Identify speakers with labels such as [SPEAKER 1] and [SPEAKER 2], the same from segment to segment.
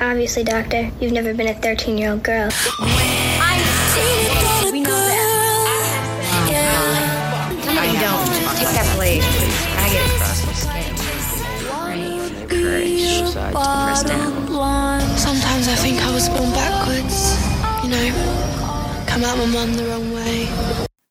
[SPEAKER 1] Obviously, Doctor, you've never been a 13 year old girl.
[SPEAKER 2] We know that.
[SPEAKER 3] I don't. Take that blade, please. I get across the skin. Right. Courage. Press down.
[SPEAKER 4] Sometimes I think I was born backwards. You know, come out my mum the wrong way.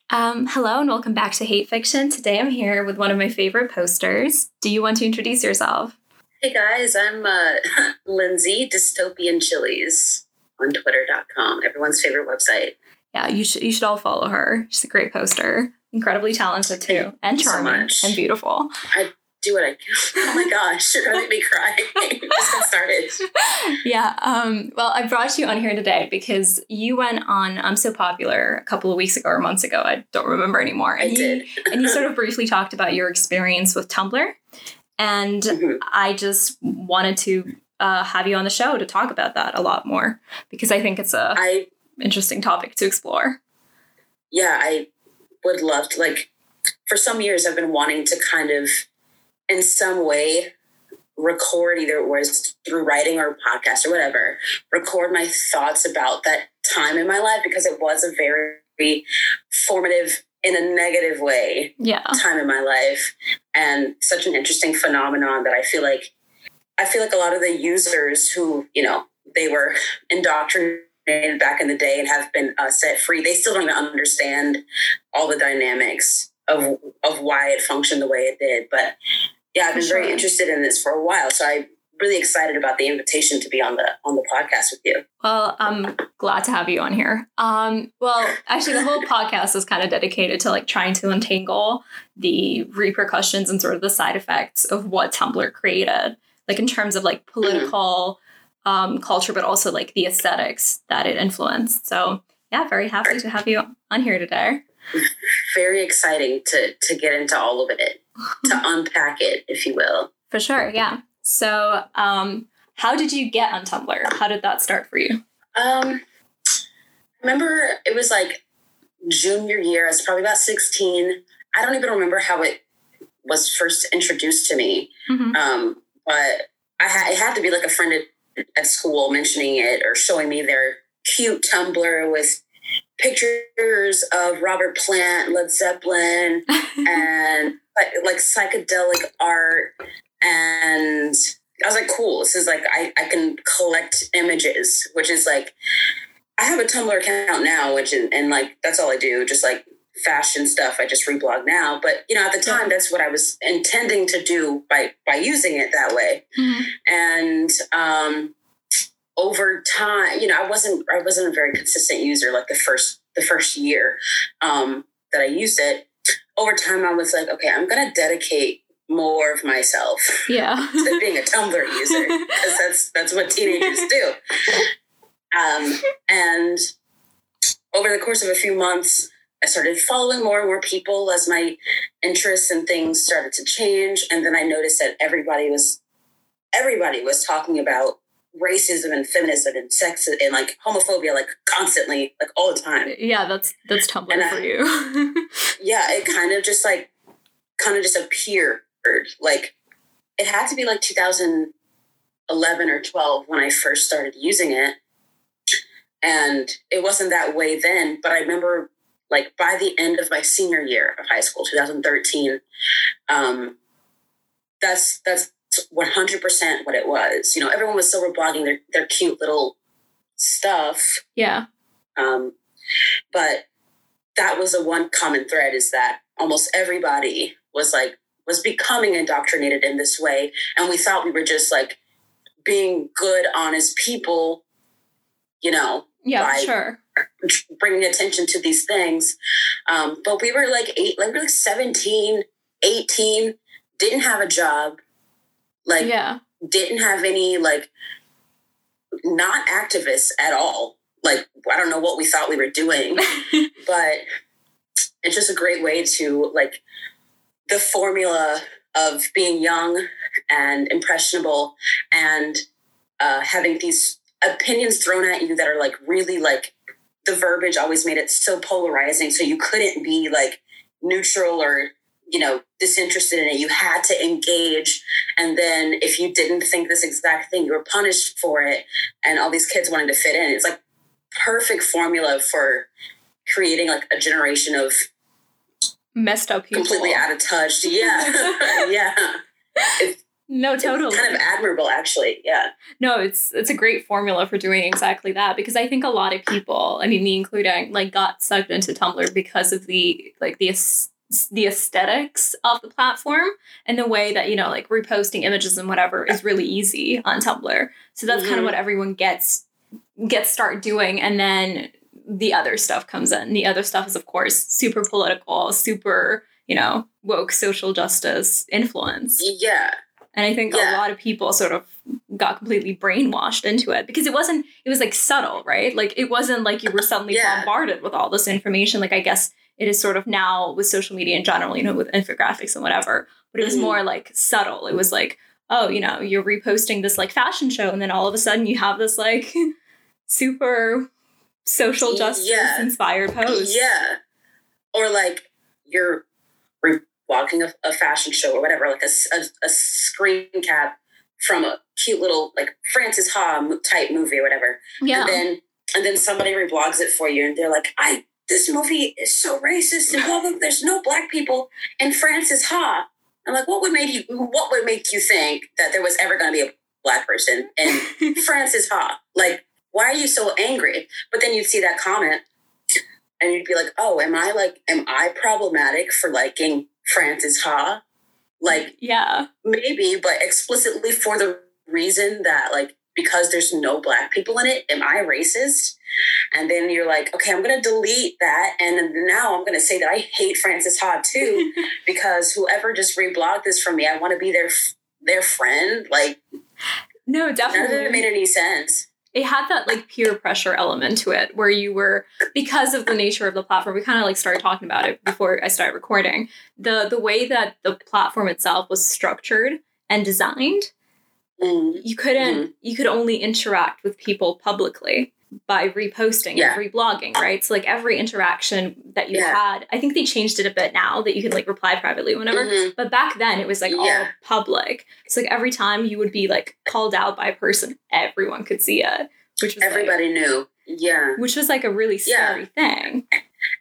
[SPEAKER 2] Um, hello and welcome back to Hate Fiction. Today I'm here with one of my favorite posters. Do you want to introduce yourself?
[SPEAKER 5] Hey guys, I'm uh, Lindsay Dystopian Chilies on Twitter.com, everyone's favorite website.
[SPEAKER 2] Yeah, you should you should all follow her. She's a great poster. Incredibly talented too. And
[SPEAKER 5] you so
[SPEAKER 2] charming and beautiful.
[SPEAKER 5] I do what I can. Oh my gosh, you're gonna make me cry. Just got started.
[SPEAKER 2] yeah. Um, well, I brought you on here today because you went on I'm So Popular a couple of weeks ago or months ago. I don't remember anymore.
[SPEAKER 5] I
[SPEAKER 2] you,
[SPEAKER 5] did.
[SPEAKER 2] and you sort of briefly talked about your experience with Tumblr. And
[SPEAKER 5] Mhm.
[SPEAKER 2] I just wanted to uh, have you on the show to talk about that a lot more because I think it's a
[SPEAKER 5] I
[SPEAKER 2] interesting topic to explore.
[SPEAKER 5] yeah, I would love to like for some years I've been wanting to kind of in some way record either it was through writing or podcast or whatever, record my thoughts about that time in my life because it was a very formative in a negative way
[SPEAKER 2] Yeah.
[SPEAKER 5] time in my life and such an interesting phenomenon that I feel like I feel like a lot of the users who, you know, they were indoctrinated back in the day and have been uh, set free, they still don't even understand all the dynamics of of why it functioned the way it did. But yeah, I've been very interested in this for a while. So I'm really excited about the invitation to be on the on the podcast with you.
[SPEAKER 2] Well, I'm glad to have you on here. Um, well, actually, the whole podcast is kind of dedicated to like trying to untangle the repercussions and sort of the side effects of what Tumblr created, like in terms of like political um, culture, but also like the aesthetics that it influenced. So, yeah, very happy to have you on here today.
[SPEAKER 5] Very exciting to to get into all of it, to unpack it, if you will.
[SPEAKER 2] For sure, yeah. So, um, how did you get on Tumblr? How did that start for you?
[SPEAKER 5] Um, remember it was like junior year. I was probably about sixteen. I don't even remember how it was first introduced to me.
[SPEAKER 2] Mhm.
[SPEAKER 5] Um, but I ha- it had to be like a friend at, at school mentioning it or showing me their cute Tumblr with pictures of Robert Plant, Led Zeppelin, and like, like psychedelic art. And I was like, cool. This is like I, I can collect images, which is like I have a Tumblr account now, which is and like that's all I do, just like fashion stuff. I just reblog now. But you know, at the time that's what I was intending to do by by using it that way.
[SPEAKER 2] Mhm.
[SPEAKER 5] And um over time, you know, I wasn't I wasn't a very consistent user like the first the first year um that I used it. Over time I was like, okay, I'm gonna dedicate more of myself
[SPEAKER 2] Yeah.
[SPEAKER 5] to being a Tumblr user because that's that's what teenagers do. Um, and over the course of a few months, I started following more and more people as my interests and things started to change, and then I noticed that everybody was everybody was talking about racism and feminism and sex and like homophobia like constantly like all the time
[SPEAKER 2] yeah, that's that's Tumblr
[SPEAKER 5] And I-
[SPEAKER 2] for you.
[SPEAKER 5] yeah, it kind of just like kind of just appeared. Like it had to be like 2011 or 12 when I first started using it. And it wasn't that way then, but I remember like by the end of my senior year of high school, 2013, um, that's that's 100% what it was. You know, everyone was still blogging their, their cute little stuff.
[SPEAKER 2] yeah.
[SPEAKER 5] Um, but that was the one common thread is that almost everybody was like was becoming indoctrinated in this way and we thought we were just like being good honest people you know
[SPEAKER 2] Yeah, sure.
[SPEAKER 5] bringing attention to these things um, but we were like eight like we were like 17 18 didn't have a job like
[SPEAKER 2] yeah.
[SPEAKER 5] didn't have any like not activists at all like i don't know what we thought we were doing but it's just a great way to like the formula of being young and impressionable and uh, having these opinions thrown at you that are like really like the verbiage always made it so polarizing so you couldn't be like neutral or you know, disinterested in it. You had to engage. And then if you didn't think this exact thing, you were punished for it. And all these kids wanted to fit in. It's like perfect formula for creating like a generation of
[SPEAKER 2] Messed up people.
[SPEAKER 5] completely out of touch. Yeah. yeah. It's
[SPEAKER 2] no, totally.
[SPEAKER 5] kind of admirable, actually. Yeah.
[SPEAKER 2] No, it's it's a great formula for doing exactly that because I think a lot of people, I mean me including, like got sucked into Tumblr because of the like the the aesthetics of the platform and the way that you know like reposting images and whatever is really easy on Tumblr. So that's kind of
[SPEAKER 5] Mhm.
[SPEAKER 2] what everyone gets gets start doing and then the other stuff comes in. The other stuff is of course super political, super, you know, woke social justice influence.
[SPEAKER 5] Yeah.
[SPEAKER 2] And I think
[SPEAKER 5] Yeah.
[SPEAKER 2] a lot of people sort of got completely brainwashed into it because it wasn't, it was like subtle, right? Like it wasn't like you were suddenly
[SPEAKER 5] Yeah.
[SPEAKER 2] bombarded with all this information. Like I guess it is sort of now with social media in general, you know, with infographics and whatever. But it was
[SPEAKER 5] Mhm.
[SPEAKER 2] more like subtle. It was like, oh, you know, you're reposting this like fashion show, and then all of a sudden you have this like super social justice
[SPEAKER 5] yeah.
[SPEAKER 2] inspired post.
[SPEAKER 5] Yeah. Or like you're re- walking a, a fashion show or whatever, like a a screen cap from a cute little like Frances Ha type movie or whatever.
[SPEAKER 2] Yeah.
[SPEAKER 5] And then and then somebody reblogs it for you and they're like, I this movie is so racist and blah, blah, there's no black people in Frances Ha. I'm like, what would make you what would make you think that there was ever gonna be a black person in Frances Ha? Like, why are you so angry? But then you'd see that comment and you'd be like, oh, am I like, am I problematic for liking Frances Ha? Like,
[SPEAKER 2] yeah.
[SPEAKER 5] maybe, but explicitly for the reason that, like, because there's no black people in it, am I racist? And then you're like, okay, I'm going to delete that. And now I'm going to say that I hate Frances Ha too, because whoever just reblogged this from me, I want to be their, their friend. Like,
[SPEAKER 2] No,
[SPEAKER 5] none of
[SPEAKER 2] definitely.
[SPEAKER 5] it made any sense.
[SPEAKER 2] It had that like peer pressure element to it where you were because of the nature of the platform we kind of like started talking about it before i started recording the the way that the platform itself was structured and designed
[SPEAKER 5] Mm.
[SPEAKER 2] you couldn't you could only interact with people publicly by reposting
[SPEAKER 5] Yeah.
[SPEAKER 2] and reblogging right so like every interaction that you
[SPEAKER 5] Yeah.
[SPEAKER 2] had i think they changed it a bit now that you could like reply privately whenever
[SPEAKER 5] Mhm.
[SPEAKER 2] but back then it was like all public so like every time you would be like called out by a person everyone could see it which was like-
[SPEAKER 5] Everybody knew. Yeah.
[SPEAKER 2] which was like a really
[SPEAKER 5] Yeah.
[SPEAKER 2] scary thing.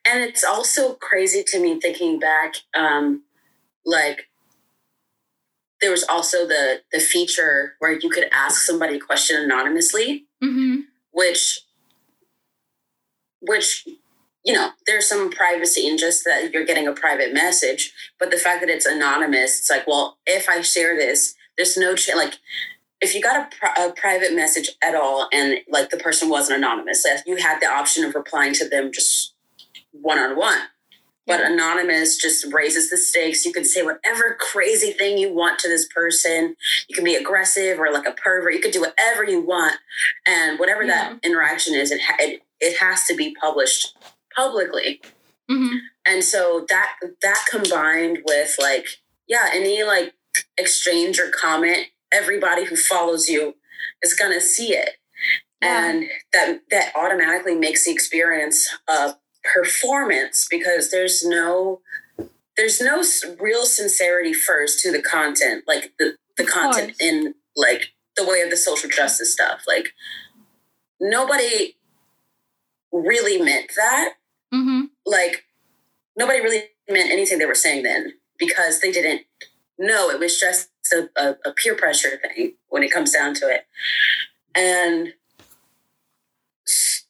[SPEAKER 5] And it's also crazy to me thinking back, um, like there was also the the feature where you could ask somebody a question anonymously,
[SPEAKER 2] Mm-hmm.
[SPEAKER 5] Which which you know there's some privacy in just that you're getting a private message but the fact that it's anonymous it's like well if i share this there's no ch- like if you got a, a private message at all and like the person wasn't anonymous if you had the option of replying to them just one-on-one but anonymous just raises the stakes. You can say whatever crazy thing you want to this person. You can be aggressive or like a pervert. You could do whatever you want. And whatever that interaction is it, it it has to be published publicly.
[SPEAKER 2] Mm-hmm.
[SPEAKER 5] and so that that combined with like yeah any like exchange or comment everybody who follows you is gonna see it.
[SPEAKER 2] Yeah.
[SPEAKER 5] and that that automatically makes the experience a performance because there's no there's no real sincerity first to the content like the the content in like the way of the social justice stuff. Like nobody really meant that.
[SPEAKER 2] Mm-hmm.
[SPEAKER 5] like nobody really meant anything they were saying then because they didn't know it was just a, a, a peer pressure thing when it comes down to it. And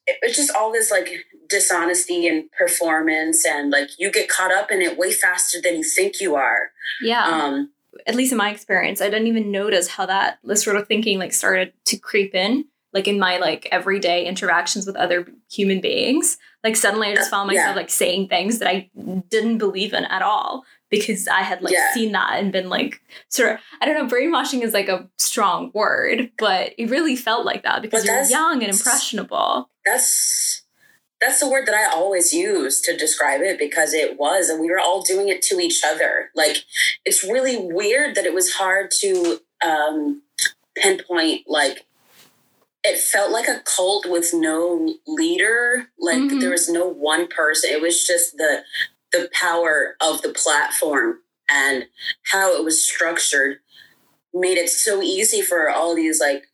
[SPEAKER 5] s- it was just all this like dishonesty and performance and like you get caught up in it way faster than you think you are
[SPEAKER 2] Yeah.
[SPEAKER 5] um
[SPEAKER 2] At least in my experience, I didn't even notice how that this sort of thinking like started to creep in, like in my like everyday interactions with other human beings. Like suddenly, I just found myself
[SPEAKER 5] Yeah.
[SPEAKER 2] like saying things that I didn't believe in at all because I had like
[SPEAKER 5] Yeah.
[SPEAKER 2] seen that and been like sort of I don't know. Brainwashing is like a strong word, but it really felt like that because you're young and impressionable.
[SPEAKER 5] that's that's the word that I always use to describe it because it was, and we were all doing it to each other. Like it's really weird that it was hard to um, pinpoint. Like it felt like a cult with no leader. Like
[SPEAKER 2] Mhm.
[SPEAKER 5] there was no one person. It was just the the power of the platform and how it was structured made it so easy for all these like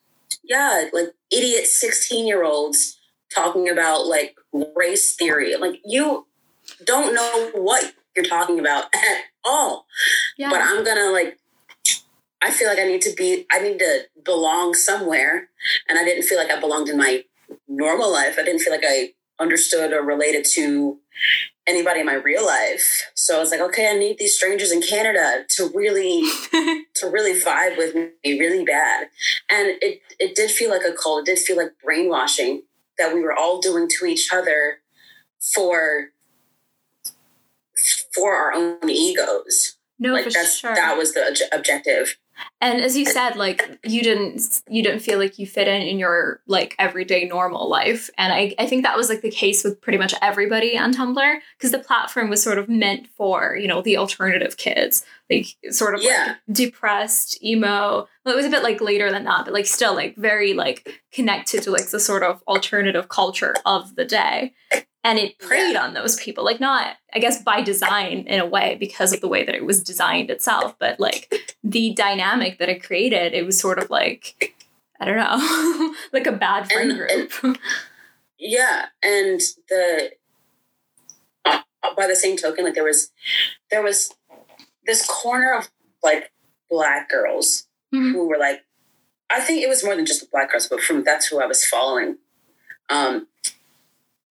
[SPEAKER 5] yeah like idiot 16 year olds talking about like race theory. Like you don't know what you're talking about at all.
[SPEAKER 2] Yeah.
[SPEAKER 5] but i'm gonna like i feel like i need to be i need to belong somewhere. And i didn't feel like i belonged in my normal life. I didn't feel like i understood or related to anybody in my real life. So i was like okay i need these strangers in canada to really to really vibe with me really bad. And it it did feel like a cult it did feel like brainwashing that we were all doing to each other for for our own egos.
[SPEAKER 2] No,
[SPEAKER 5] like
[SPEAKER 2] for
[SPEAKER 5] that's
[SPEAKER 2] sure.
[SPEAKER 5] that was the objective
[SPEAKER 2] And as you said, like you didn't you didn't feel like you fit in in your like everyday normal life. And I, I think that was like the case with pretty much everybody on Tumblr because the platform was sort of meant for, you know, the alternative kids. Like sort of
[SPEAKER 5] Yeah.
[SPEAKER 2] like depressed, emo. Well, it was a bit like later than that, but like still like very like connected to like the sort of alternative culture of the day. And it preyed on those people, like not, I guess, by design in a way because of the way that it was designed itself, but like the dynamic that it created, it was sort of like, I don't know, like a bad friend
[SPEAKER 5] And-
[SPEAKER 2] group.
[SPEAKER 5] yeah and the uh, by the same token like there was there was this corner of like black girls
[SPEAKER 2] Mhm.
[SPEAKER 5] who were like i think it was more than just the black girls but from that's who i was following um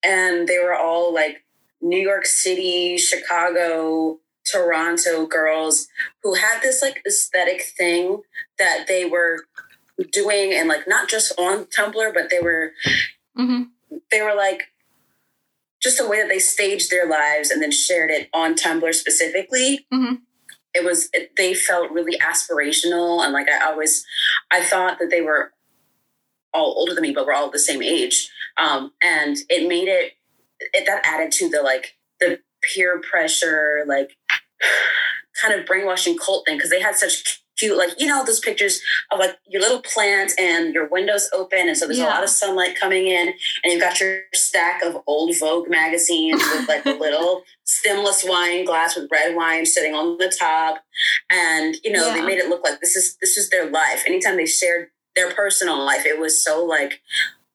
[SPEAKER 5] and they were all like new york city chicago toronto girls who had this like aesthetic thing that they were doing and like not just on tumblr but they were
[SPEAKER 2] Mhm.
[SPEAKER 5] they were like just a way that they staged their lives and then shared it on Tumblr specifically.
[SPEAKER 2] Mhm.
[SPEAKER 5] It was it, they felt really aspirational and like I always I thought that they were all older than me, but we're all the same age. Um, and it made it, it that added to the like the peer pressure, like kind of brainwashing cult thing because they had such cute, like you know, those pictures of like your little plant and your windows open, and so there's a lot of sunlight coming in, and you've got your stack of old Vogue magazines with like a little stemless wine glass with red wine sitting on the top, and you know they made it look like this is this is their life. Anytime they shared their personal life, it was so like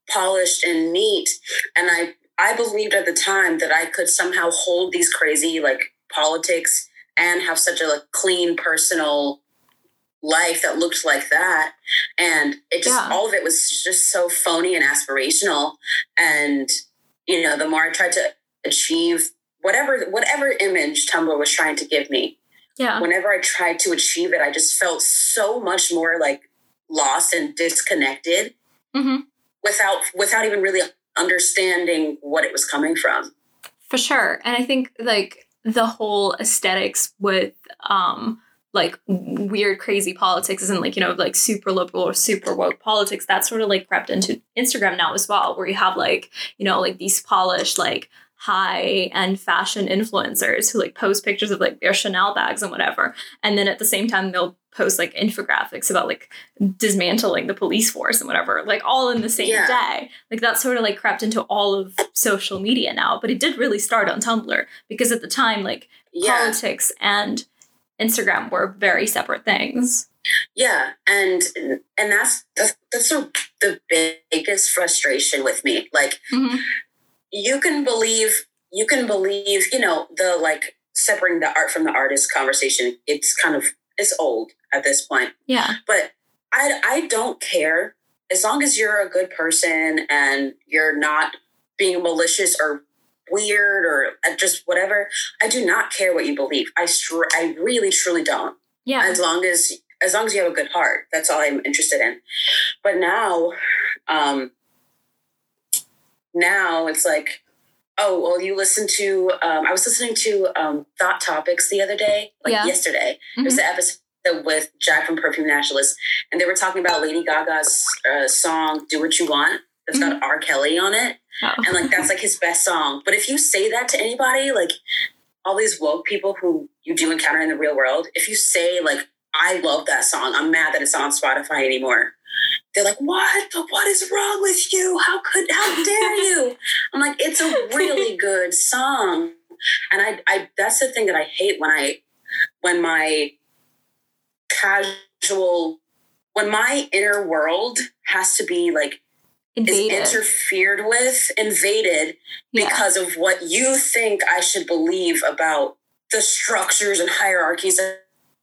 [SPEAKER 5] polished and neat, and I I believed at the time that I could somehow hold these crazy like politics and have such a like, clean personal life that looked like that and it just
[SPEAKER 2] Yeah.
[SPEAKER 5] all of it was just so phony and aspirational and you know the more i tried to achieve whatever whatever image tumblr was trying to give me
[SPEAKER 2] Yeah.
[SPEAKER 5] whenever i tried to achieve it i just felt so much more like lost and disconnected
[SPEAKER 2] hmm
[SPEAKER 5] without without even really understanding what it was coming from
[SPEAKER 2] For sure. And I think like the whole aesthetics with um like weird crazy politics isn't like, you know, like super liberal or super woke politics. That sort of like crept into Instagram now as well, where you have like, you know, like these polished, like high end fashion influencers who like post pictures of like their Chanel bags and whatever. And then at the same time they'll post like infographics about like dismantling the police force and whatever, like all in the same
[SPEAKER 5] Yeah.
[SPEAKER 2] day. Like that sort of like crept into all of social media now, but it did really start on Tumblr because at the time, like
[SPEAKER 5] yeah
[SPEAKER 2] politics and Instagram were very separate things.
[SPEAKER 5] Yeah, and and that's that's, that's the, the biggest frustration with me. Like
[SPEAKER 2] Mhm.
[SPEAKER 5] You can believe you can believe you know the like separating the art from the artist conversation. It's kind of it's old at this point,
[SPEAKER 2] Yeah.
[SPEAKER 5] but I I don't care as long as you're a good person and you're not being malicious or weird or just whatever. I do not care what you believe. I str- I really truly don't
[SPEAKER 2] Yeah.
[SPEAKER 5] as long as as long as you have a good heart that's all i'm interested in but now um now it's like oh well you listen to um i was listening to um thought topics the other day like
[SPEAKER 2] Yeah.
[SPEAKER 5] yesterday it was
[SPEAKER 2] Mhm.
[SPEAKER 5] the episode with jack from perfume nationalist and they were talking about lady gaga's uh, song do what you want that's got r kelly on it
[SPEAKER 2] Oh.
[SPEAKER 5] and like that's like his best song. But if you say that to anybody, like all these woke people who you do encounter in the real world, if you say like I love that song, I'm mad that it's not on Spotify anymore. They're like, what? The, what is wrong with you? How could? How dare you? I'm like, it's a really good song, and I, I that's the thing that I hate when I when my casual when my inner world has to be like
[SPEAKER 2] Invaded.
[SPEAKER 5] is interfered with, invaded
[SPEAKER 2] yeah.
[SPEAKER 5] because of what you think I should believe about the structures and hierarchies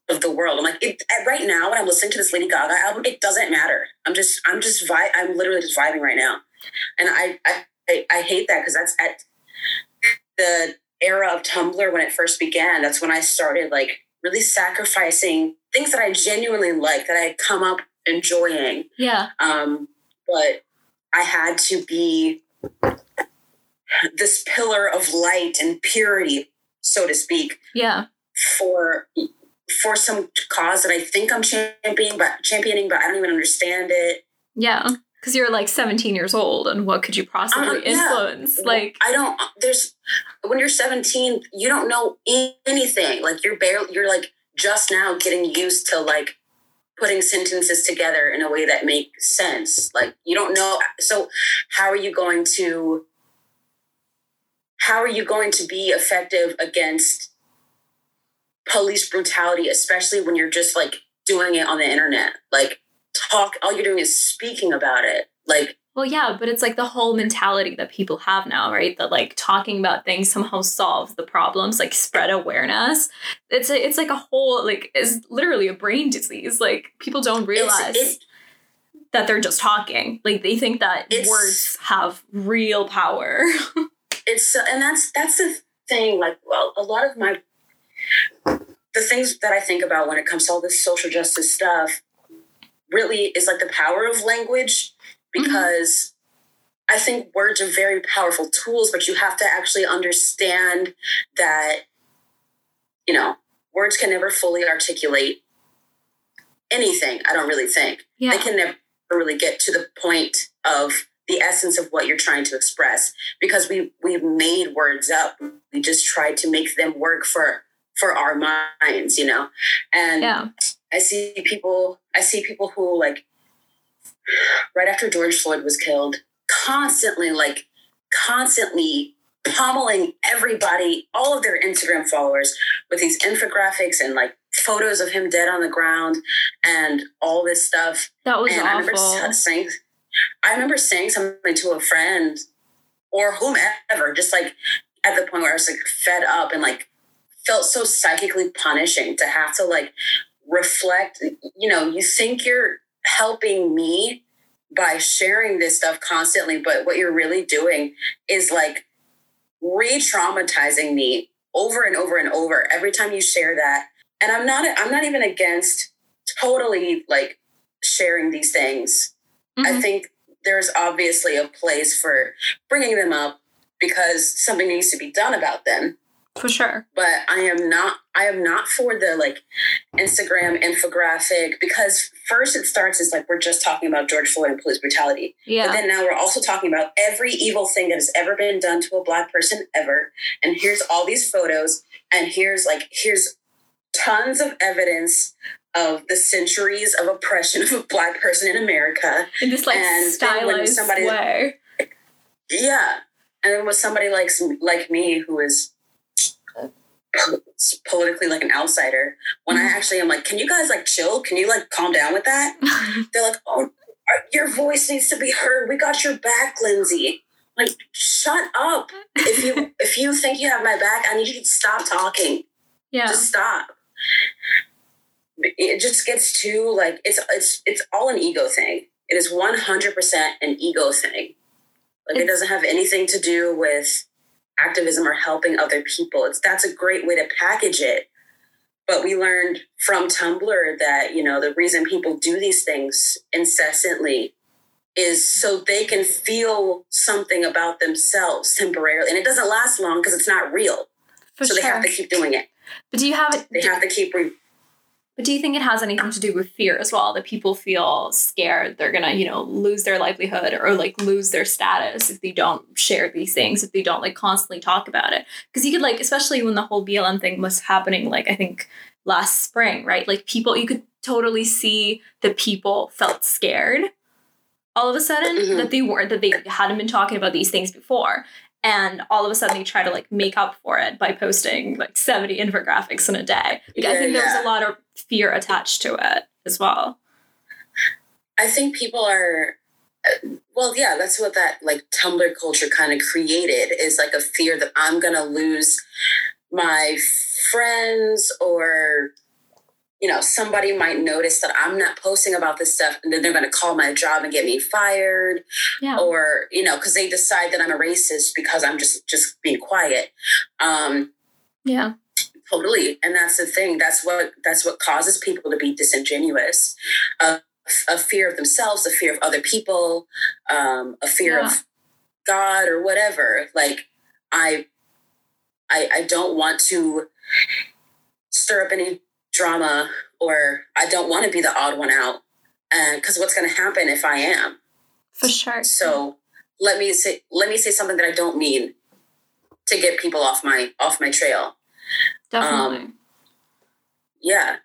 [SPEAKER 5] of, the world. I'm like, it, right now when I'm listening to this Lady Gaga album, it doesn't matter. I'm just, I'm just, vi- I'm literally just vibing right now, and I, I, I, I hate that because that's at the era of Tumblr when it first began. That's when I started like really sacrificing things that I genuinely like that I had come up enjoying.
[SPEAKER 2] yeah.
[SPEAKER 5] Um, but I had to be this pillar of light and purity, so to speak,
[SPEAKER 2] Yeah.
[SPEAKER 5] for for some cause that I think I'm championing, but championing, but I don't even understand it.
[SPEAKER 2] Yeah. Because you're like 17 years old, and what could you possibly
[SPEAKER 5] Uh, yeah.
[SPEAKER 2] influence? Like,
[SPEAKER 5] I don't. There's when you're 17, you don't know anything. Like you're barely. You're like just now getting used to like putting sentences together in a way that makes sense. Like you don't know. So how are you going to? How are you going to be effective against police brutality, especially when you're just like doing it on the internet? Like talk. All you're doing is speaking about it. Like
[SPEAKER 2] well, yeah, but it's like the whole mentality that people have now, right? That like talking about things somehow solves the problems, like spread awareness. It's a, it's like a whole like it's literally a brain disease. Like people don't realize
[SPEAKER 5] it's, it,
[SPEAKER 2] that they're just talking. Like they think that words have real power.
[SPEAKER 5] it's and that's that's the thing like well a lot of my the things that i think about when it comes to all this social justice stuff really is like the power of language mm-hmm. because i think words are very powerful tools but you have to actually understand that you know words can never fully articulate anything i don't really think.
[SPEAKER 2] Yeah.
[SPEAKER 5] they can never really get to the point of the essence of what you're trying to express because we we've made words up. We just tried to make them work for for our minds you know? And
[SPEAKER 2] yeah.
[SPEAKER 5] i see people i see people who like right after george floyd was killed constantly like constantly pummeling everybody all of their instagram followers with these infographics and like photos of him dead on the ground and all this stuff.
[SPEAKER 2] That was
[SPEAKER 5] and I remember saying, I remember saying something to a friend or whomever, just like at the point where I was like fed up and like felt so psychically punishing to have to like reflect. You know, you think you're helping me by sharing this stuff constantly, but what you're really doing is like re traumatizing me over and over and over every time you share that. And I'm not, I'm not even against totally like sharing these things. I
[SPEAKER 2] Mhm.
[SPEAKER 5] think there's obviously a place for bringing them up because something needs to be done about them.
[SPEAKER 2] For sure.
[SPEAKER 5] But I am not. I am not for the like Instagram infographic because first it starts as like we're just talking about George Floyd and police brutality,
[SPEAKER 2] Yeah.
[SPEAKER 5] but then now we're also talking about every evil thing that has ever been done to a black person ever. And here's all these photos, and here's like here's tons of evidence of the centuries of oppression of a black person in America.
[SPEAKER 2] in this like
[SPEAKER 5] and
[SPEAKER 2] stylized
[SPEAKER 5] somebody-
[SPEAKER 2] way.
[SPEAKER 5] Yeah. And then with somebody like like me who is politically like an outsider, when I mm-hmm. actually am like, can you guys like chill? Can you like calm down with that? They're like, oh, your voice needs to be heard. We got your back, Lindsay. Like, shut up. If you if you think you have my back, I need you to stop talking.
[SPEAKER 2] yeah.
[SPEAKER 5] Just stop. It just gets too like it's it's it's all an ego thing. It is one hundred percent an ego thing. Like it doesn't have anything to do with activism or helping other people. It's that's a great way to package it. But we learned from Tumblr that, you know, the reason people do these things incessantly is so they can feel something about themselves temporarily. And it doesn't last long because it's not real.
[SPEAKER 2] For
[SPEAKER 5] so
[SPEAKER 2] sure.
[SPEAKER 5] they have to keep doing it.
[SPEAKER 2] but do you have it?
[SPEAKER 5] They have to keep re-
[SPEAKER 2] But do you think it has anything to do with fear as well? That people feel scared they're gonna, you know, lose their livelihood or like lose their status if they don't share these things, if they don't like constantly talk about it. Because you could like, especially when the whole BLM thing was happening, like I think last spring, right? Like people, you could totally see that people felt scared all of a sudden
[SPEAKER 5] Mhm.
[SPEAKER 2] that they weren't that they hadn't been talking about these things before. And all of a sudden they try to like make up for it by posting like 70 infographics in a day. Like, I
[SPEAKER 5] Yeah,
[SPEAKER 2] think there's
[SPEAKER 5] yeah.
[SPEAKER 2] a lot of fear attached to it as well.
[SPEAKER 5] I think people are uh, well, yeah, that's what that like Tumblr culture kind of created is like a fear that I'm gonna lose my friends or you know somebody might notice that I'm not posting about this stuff and then they're gonna call my job and get me fired
[SPEAKER 2] Yeah.
[SPEAKER 5] or you know because they decide that I'm a racist because I'm just just being quiet. Um,
[SPEAKER 2] yeah.
[SPEAKER 5] totally and that's the thing that's what that's what causes people to be disingenuous uh, a fear of themselves a fear of other people um, a fear
[SPEAKER 2] Yeah.
[SPEAKER 5] of god or whatever like I, I i don't want to stir up any drama or i don't want to be the odd one out because what's going to happen if i am?
[SPEAKER 2] For sure.
[SPEAKER 5] so let me say let me say something that i don't mean to get people off my off my trail.
[SPEAKER 2] Definitely.
[SPEAKER 5] um, yeah.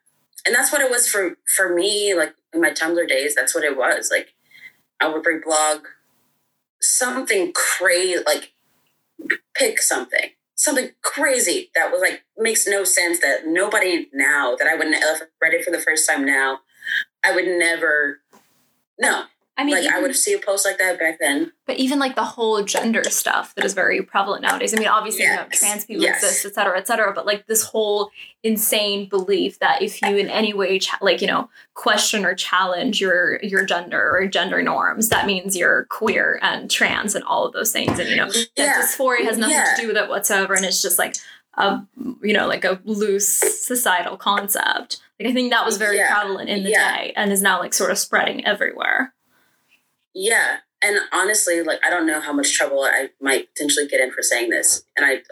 [SPEAKER 5] And that's what it was for for me like in my tumblr days that's what it was. Like i would bring reblog something crazy like pick something something crazy that was like makes no sense that nobody now that i would never read it for the first time now i would never no
[SPEAKER 2] I mean,
[SPEAKER 5] like i would see a post like that back then
[SPEAKER 2] But even like the whole gender stuff that is very prevalent nowadays. I mean, obviously, you know, trans people
[SPEAKER 5] Yes.
[SPEAKER 2] exist, et cetera, et cetera. But like this whole insane belief that if you in any way, cha- like you know, question or challenge your your gender or gender norms, that means you're queer and trans and all of those things. And you know, that
[SPEAKER 5] Yeah.
[SPEAKER 2] dysphoria has nothing
[SPEAKER 5] Yeah.
[SPEAKER 2] to do with it whatsoever, and it's just like a you know like a loose societal concept. Like I think that was very
[SPEAKER 5] Yeah.
[SPEAKER 2] prevalent in the day and is now like sort of spreading everywhere.
[SPEAKER 5] Yeah. And honestly, like I don't know how much trouble I might potentially get in for saying this. And I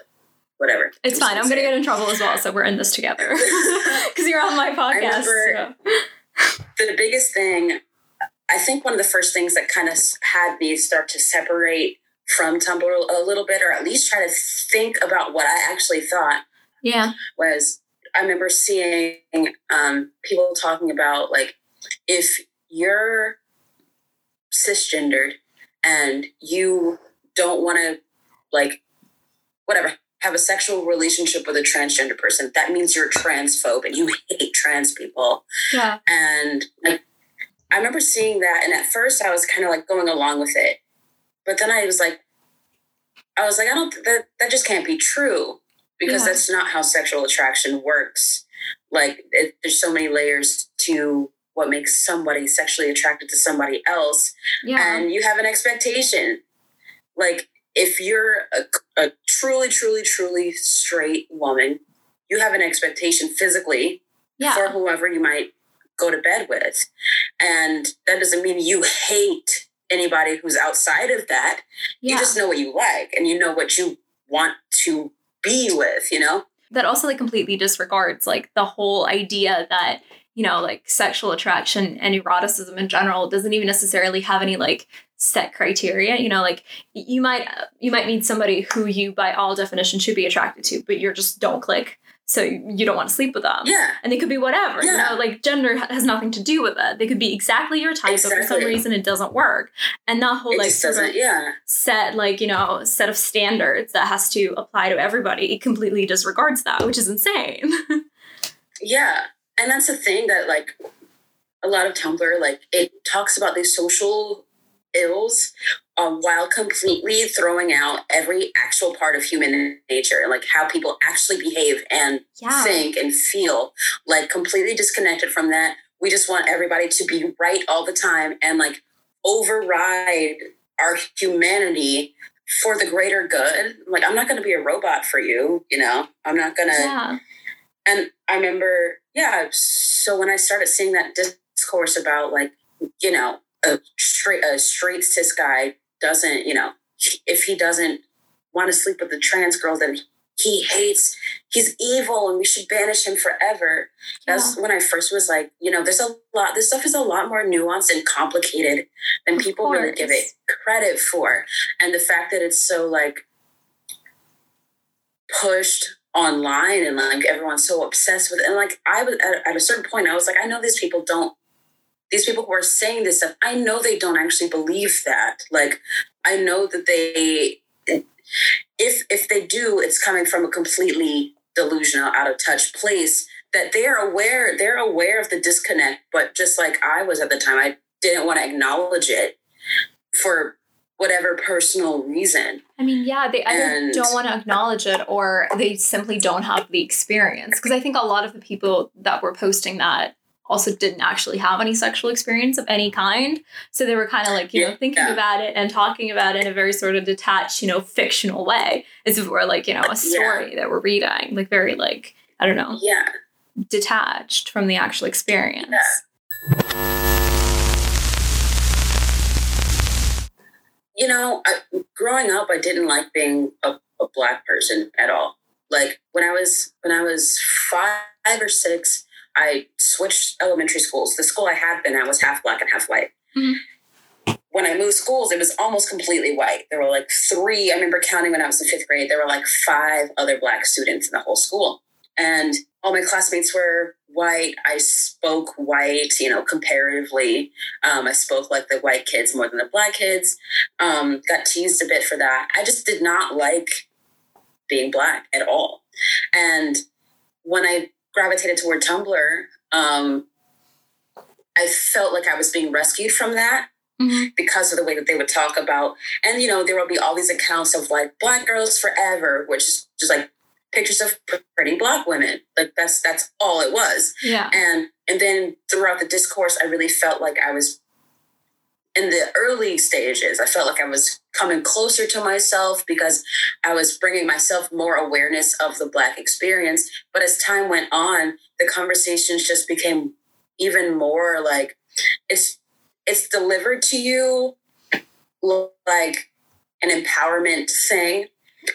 [SPEAKER 5] whatever.
[SPEAKER 2] It's fine. I'm gonna get in trouble as well, so we're in this together because you're on my podcast. so.
[SPEAKER 5] the biggest thing I think one of the first things that kind of had me start to separate from Tumblr a little bit, or at least try to think about what I actually thought,
[SPEAKER 2] Yeah,
[SPEAKER 5] was I remember seeing um, people talking about like if you're cisgendered and you don't want to like whatever have a sexual relationship with a transgender person that means you're a transphobe and you hate trans people.
[SPEAKER 2] Yeah,
[SPEAKER 5] and like i remember seeing that and at first i was kind of like going along with it but then i was like i was like i don't that that just can't be true because
[SPEAKER 2] Yeah.
[SPEAKER 5] that's not how sexual attraction works. Like it, there's so many layers to what makes somebody sexually attracted to somebody else
[SPEAKER 2] yeah,
[SPEAKER 5] and you have an expectation like if you're a, a truly truly truly straight woman you have an expectation physically
[SPEAKER 2] yeah.
[SPEAKER 5] for whoever you might go to bed with. And that doesn't mean you hate anybody who's outside of that.
[SPEAKER 2] yeah.
[SPEAKER 5] You just know what you like and you know what you want to be with, you know?
[SPEAKER 2] that also like completely disregards like the whole idea that you know like sexual attraction and eroticism in general doesn't even necessarily have any like set criteria you know like you might uh, you might meet somebody who you by all definition should be attracted to but you're just don't click so you don't want to sleep with them
[SPEAKER 5] Yeah.
[SPEAKER 2] and they could be whatever you
[SPEAKER 5] Yeah.
[SPEAKER 2] know like gender has nothing to do with it they could be exactly your type but for some reason it doesn't work and that whole
[SPEAKER 5] It
[SPEAKER 2] like sort of
[SPEAKER 5] yeah.
[SPEAKER 2] set like you know set of standards that has to apply to everybody it completely disregards that which is insane
[SPEAKER 5] Yeah. And that's the thing that like a lot of Tumblr, like it talks about these social ills um, while completely throwing out every actual part of human nature, like how people actually behave and
[SPEAKER 2] yeah.
[SPEAKER 5] think and feel like completely disconnected from that. We just want everybody to be right all the time and like override our humanity for the greater good. Like i'm not going to be a robot for you you know? I'm not going to
[SPEAKER 2] yeah.
[SPEAKER 5] And i remember yeah so when i started seeing that discourse about like you know a straight a straight cis guy doesn't you know if he doesn't want to sleep with the trans girl then he hates he's evil and we should banish him forever. That's when i first was like you know there's a lot this stuff is a lot more nuanced and complicated than
[SPEAKER 2] Of
[SPEAKER 5] people really give it credit for. And the fact that it's so like pushed online and like everyone's so obsessed with it. and like i was at, at a certain point i was like i know these people don't these people who are saying this stuff i know they don't actually believe that like i know that they if if they do, it's coming from a completely delusional, out of touch place that they're aware they're aware of the disconnect, but just like I was at the time, I didn't want to acknowledge it for whatever personal reason.
[SPEAKER 2] I mean, yeah, they either
[SPEAKER 5] And-
[SPEAKER 2] don't want to acknowledge it or they simply don't have the experience. Because I think a lot of the people that were posting that also didn't actually have any sexual experience of any kind. So they were kind of like, you know,
[SPEAKER 5] Yeah.
[SPEAKER 2] thinking about it and talking about it in a very sort of detached, you know, fictional way, as if it were like, you know, a story that we're reading, like very like, I don't know,
[SPEAKER 5] Yeah.
[SPEAKER 2] detached from the actual experience.
[SPEAKER 5] You know, I, growing up, I didn't like being a, a black person at all. Like when I was when I was five or six, I switched elementary schools. The school I had been at was half black and half white.
[SPEAKER 2] Mhm.
[SPEAKER 5] When I moved schools, it was almost completely white. There were like three. I remember counting when I was in fifth grade. There were like five other black students in the whole school, and all my classmates were white. I spoke white, you know, comparatively. Um, I spoke like the white kids more than the black kids. Um, got teased a bit for that. I just did not like being black at all. And when I gravitated toward Tumblr, um, I felt like I was being rescued from that
[SPEAKER 2] Mhm.
[SPEAKER 5] because of the way that they would talk about. And, you know, there will be all these accounts of like black girls forever, which is just like pictures of pretty black women. Like that's that's all it was
[SPEAKER 2] Yeah.
[SPEAKER 5] and and then throughout the discourse i really felt like i was in the early stages i felt like i was coming closer to myself because i was bringing myself more awareness of the black experience but as time went on the conversations just became even more like it's it's delivered to you like an empowerment thing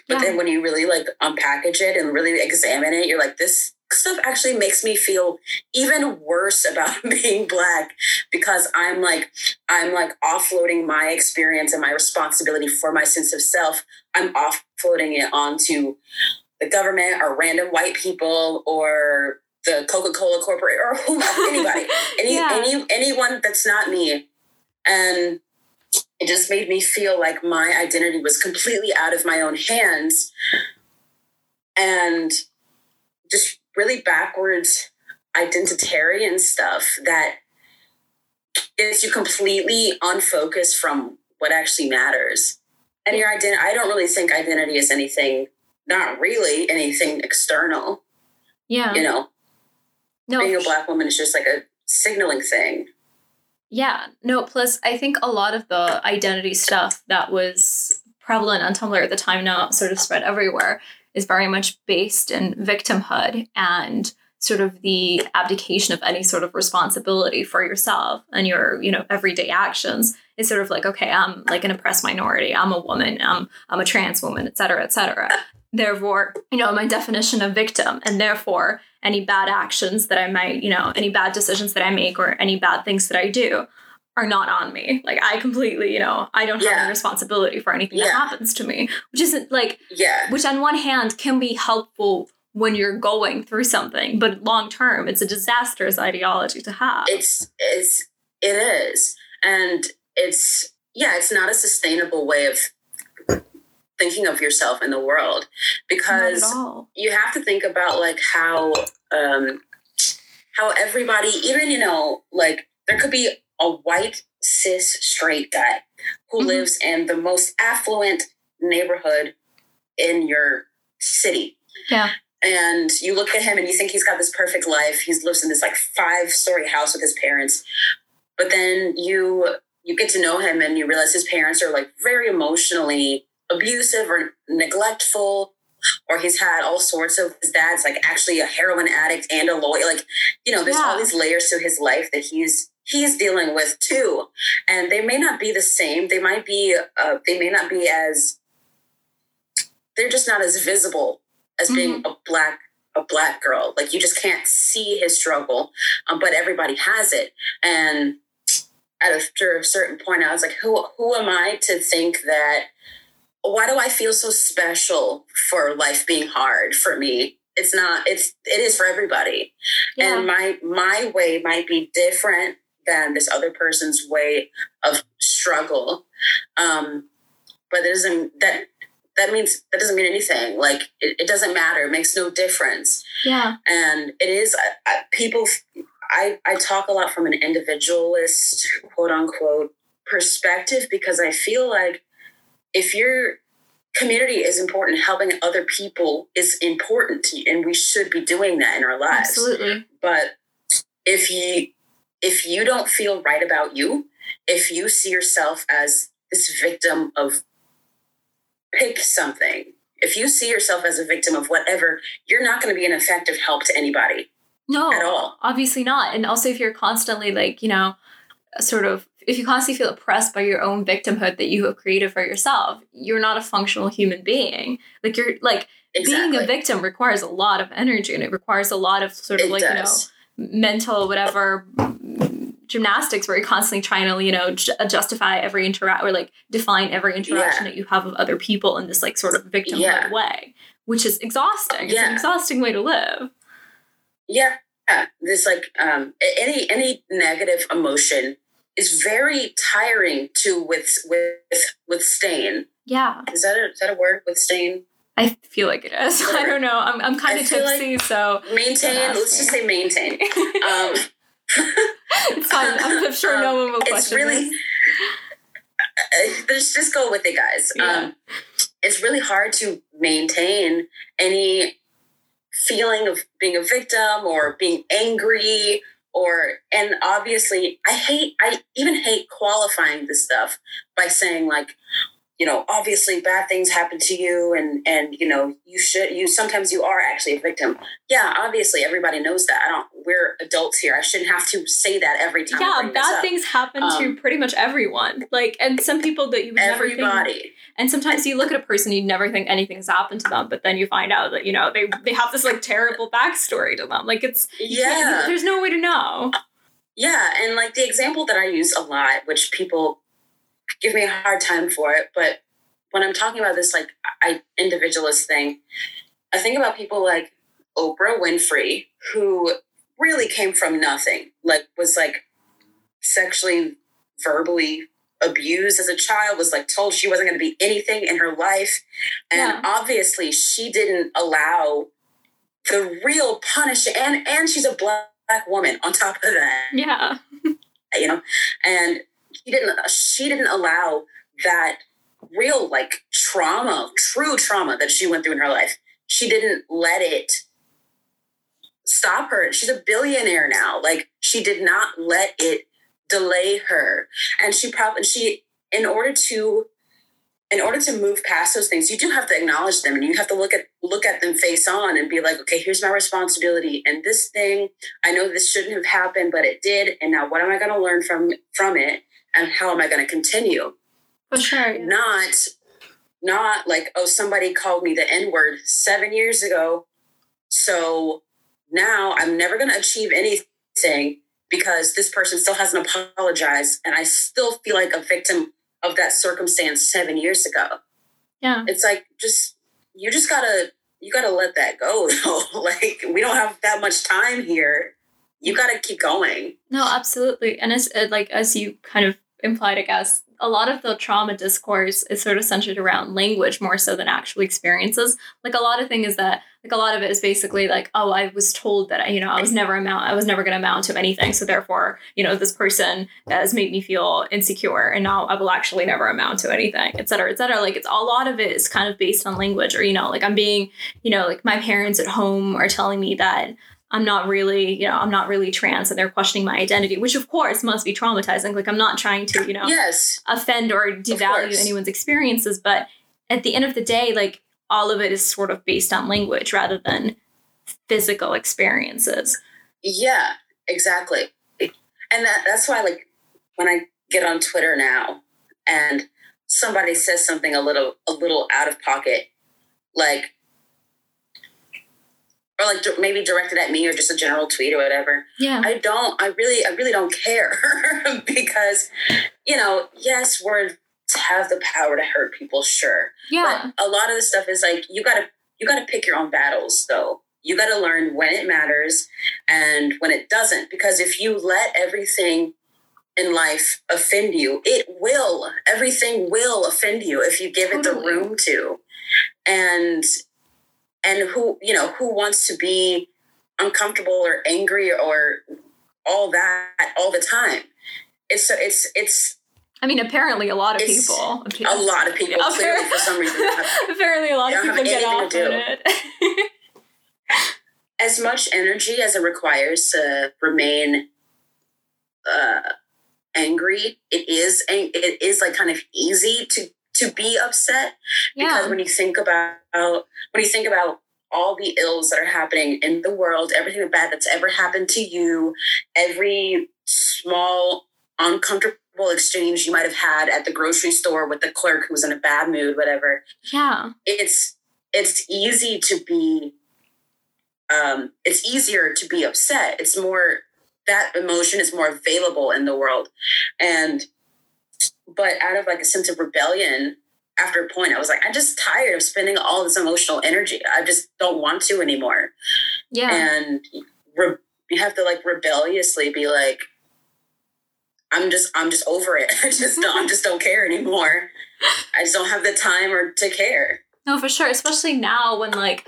[SPEAKER 5] but
[SPEAKER 2] Yeah.
[SPEAKER 5] then when you really like unpackage it and really examine it, you're like, this stuff actually makes me feel even worse about being black because I'm like, I'm like offloading my experience and my responsibility for my sense of self. I'm offloading it onto the government or random white people or the Coca-Cola corporate or anybody, any,
[SPEAKER 2] Yeah.
[SPEAKER 5] any, anyone that's not me. And it just made me feel like my identity was completely out of my own hands and just really backwards identitarian stuff that gets you completely unfocused from what actually matters. And your identity i don't really think identity is anything not really anything external.
[SPEAKER 2] Yeah.
[SPEAKER 5] you know?
[SPEAKER 2] No,
[SPEAKER 5] being a black woman is just like a signaling thing
[SPEAKER 2] Yeah, no, plus I think a lot of the identity stuff that was prevalent on Tumblr at the time now sort of spread everywhere is very much based in victimhood and sort of the abdication of any sort of responsibility for yourself and your, you know, everyday actions. It's sort of like, okay, I'm like an oppressed minority, I'm a woman, I'm I'm a trans woman, et cetera, et cetera. Therefore, you know, my definition of victim, and therefore any bad actions that I might, you know, any bad decisions that I make or any bad things that I do are not on me. Like I completely, you know, I don't have
[SPEAKER 5] Yeah.
[SPEAKER 2] any responsibility for anything that happens to me, which isn't like,
[SPEAKER 5] yeah
[SPEAKER 2] which on one hand can be helpful when you're going through something, but long term, it's a disastrous ideology to have.
[SPEAKER 5] it's it's it is and it's yeah it's not a sustainable way of thinking of yourself in the world because
[SPEAKER 2] not at all.
[SPEAKER 5] you have to think about like how um how everybody even you know like there could be a white cis straight guy who
[SPEAKER 2] Mhm.
[SPEAKER 5] lives in the most affluent neighborhood in your city
[SPEAKER 2] Yeah.
[SPEAKER 5] and you look at him and you think he's got this perfect life he lives in this like five story house with his parents but then you you get to know him and you realize his parents are like very emotionally abusive or neglectful or he's had all sorts of his dad's like actually a heroin addict and a lawyer like you know there's all these layers to his life that he's he's dealing with too. And they may not be the same. They might be uh, they may not be as they're just not as visible as being a black a black girl. Like you just can't see his struggle um, but everybody has it. And after a certain point i was like who who am i to think that why do i feel so special for life being hard for me it's not it's it is for everybody
[SPEAKER 2] Yeah.
[SPEAKER 5] and my my way might be different than this other person's way of struggle um but it doesn't that that means that doesn't mean anything. Like it, it doesn't matter. It makes no difference.
[SPEAKER 2] Yeah.
[SPEAKER 5] And it is I, I, people. I I talk a lot from an individualist, quote unquote, perspective because I feel like if your community is important, helping other people is important, to you, and we should be doing that in our lives.
[SPEAKER 2] Absolutely.
[SPEAKER 5] But if you if you don't feel right about you, if you see yourself as this victim of pick something. If you see yourself as a victim of whatever, you're not going to be an effective help to anybody.
[SPEAKER 2] No,
[SPEAKER 5] at all.
[SPEAKER 2] Obviously not. And also, if you're constantly like, you know, sort of, if you constantly feel oppressed by your own victimhood that you have created for yourself, you're not a functional human being. Like, you're like,
[SPEAKER 5] Exactly.
[SPEAKER 2] being a victim requires a lot of energy and it requires a lot of sort of
[SPEAKER 5] It
[SPEAKER 2] like,
[SPEAKER 5] does.
[SPEAKER 2] you know, mental, whatever gymnastics where you're constantly trying to, you know, ju- justify every interact or like define every interaction
[SPEAKER 5] Yeah.
[SPEAKER 2] that you have with other people in this like sort of victimhood
[SPEAKER 5] Yeah.
[SPEAKER 2] way, which is exhausting. It's an exhausting way to live.
[SPEAKER 5] Yeah. yeah. This like um any any negative emotion is very tiring to with with withstain.
[SPEAKER 2] Yeah.
[SPEAKER 5] Is that a is that a word? Withstain?
[SPEAKER 2] I feel like it is. I don't know. I'm, I'm kind
[SPEAKER 5] I
[SPEAKER 2] of
[SPEAKER 5] feel like-
[SPEAKER 2] tipsy, so
[SPEAKER 5] Maintain. Let's just say maintain. Um
[SPEAKER 2] it's fine. I'm, sure no
[SPEAKER 5] Um,
[SPEAKER 2] one will
[SPEAKER 5] it's
[SPEAKER 2] question
[SPEAKER 5] really-
[SPEAKER 2] this.
[SPEAKER 5] just just go with it, guys.
[SPEAKER 2] Yeah.
[SPEAKER 5] Um, it's really hard to maintain any feeling of being a victim or being angry or and obviously I hate I even hate qualifying this stuff by saying like you know obviously bad things happen to you and and you know you should you sometimes you are actually a victim yeah obviously everybody knows that i don't we're adults here i shouldn't have to say that every time
[SPEAKER 2] Yeah, bad things happen to
[SPEAKER 5] Um,
[SPEAKER 2] pretty much everyone. Like, and some people that you would never think.
[SPEAKER 5] everybody
[SPEAKER 2] And sometimes you look at a person, you never think anything's happened to them, but then you find out that you know they they have this like terrible backstory to them. Like, it's
[SPEAKER 5] yeah
[SPEAKER 2] there's no way to know.
[SPEAKER 5] Yeah, and like the example that I use a lot, which people give me a hard time for it, but when I'm talking about this like I individualist thing, I think about people like Oprah Winfrey, who really came from nothing, like was like sexually, verbally abused as a child, was like told she wasn't going to be anything in her life. And
[SPEAKER 2] Yeah.
[SPEAKER 5] obviously she didn't allow the real punish and and she's a black woman on top of that
[SPEAKER 2] Yeah,
[SPEAKER 5] you know and she didn't uh, she didn't allow that real like trauma true trauma that she went through in her life. She didn't let it stop her. She's a billionaire now. Like she did not let it delay her. And she probably she in order to in order to move past those things you do have to acknowledge them and you have to look at look at them face on and be like okay here's my responsibility and this thing. I know this shouldn't have happened but it did. And now what am i going to learn from from it and how am i going to continue
[SPEAKER 2] for sure. yeah.
[SPEAKER 5] not not like oh somebody called me the n word 7 years ago so now i'm never going to achieve anything because this person still hasn't apologized and i still feel like a victim of that circumstance 7 years ago
[SPEAKER 2] Yeah.
[SPEAKER 5] it's like just you just gotta you gotta let that go though like we don't have that much time here you gotta keep going
[SPEAKER 2] No, absolutely. And as uh, like as you kind of implied, I guess a lot of the trauma discourse is sort of centered around language more so than actual experiences. Like a lot of thing is that like a lot of it is basically like, oh, I was told that you know I was never amount, I was never going to amount to anything, so therefore you know this person has made me feel insecure, and now I will actually never amount to anything, et cetera, et cetera. Like it's a lot of it is kind of based on language, or you know, like I'm being, you know, like my parents at home are telling me that I'm not really, you know, I'm not really trans and they're questioning my identity, which of course must be traumatizing. Like I'm not trying to, you know,
[SPEAKER 5] yes
[SPEAKER 2] offend or devalue anyone's experiences, but at the end of the day, like all of it is sort of based on language rather than physical experiences.
[SPEAKER 5] yeah exactly and that, that's why like when i get on twitter now and somebody says something a little a little out of pocket like or like maybe directed at me or just a general tweet or whatever
[SPEAKER 2] Yeah.
[SPEAKER 5] I don't. I really, I really don't care because, you know, yes, words have the power to hurt people, sure,
[SPEAKER 2] yeah.
[SPEAKER 5] but a lot of the stuff is like you gotta, you gotta pick your own battles, though. You gotta learn when it matters and when it doesn't, because if you let everything in life offend you, it will. Everything will offend you if you give it the room to. and and who you know who wants to be uncomfortable or angry or all that all the time it's so it's it's
[SPEAKER 2] I mean, apparently a lot of
[SPEAKER 5] It's
[SPEAKER 2] people.
[SPEAKER 5] a lot of people
[SPEAKER 2] Yeah,
[SPEAKER 5] clearly for some reason have
[SPEAKER 2] apparently a lot of people get off on it.
[SPEAKER 5] as much energy as it requires to remain uh, angry, it is it is like kind of easy to to be upset because when you think about when you think about all the ills that are happening in the world, everything bad that's ever happened to you, every small uncomfortable exchange you might have had at the grocery store with the clerk who was in a bad mood, whatever.
[SPEAKER 2] Yeah.
[SPEAKER 5] It's it's easy to be um, it's easier to be upset. It's more that emotion is more available in the world. And but out of like a sense of rebellion, after a point, I was like, I'm just tired of spending all this emotional energy. I just don't want to anymore.
[SPEAKER 2] Yeah.
[SPEAKER 5] And re- you have to like rebelliously be like, I'm just, I'm just over it. I just don't, I just don't care anymore. I just don't have the time or to care.
[SPEAKER 2] No, for sure. Especially now when like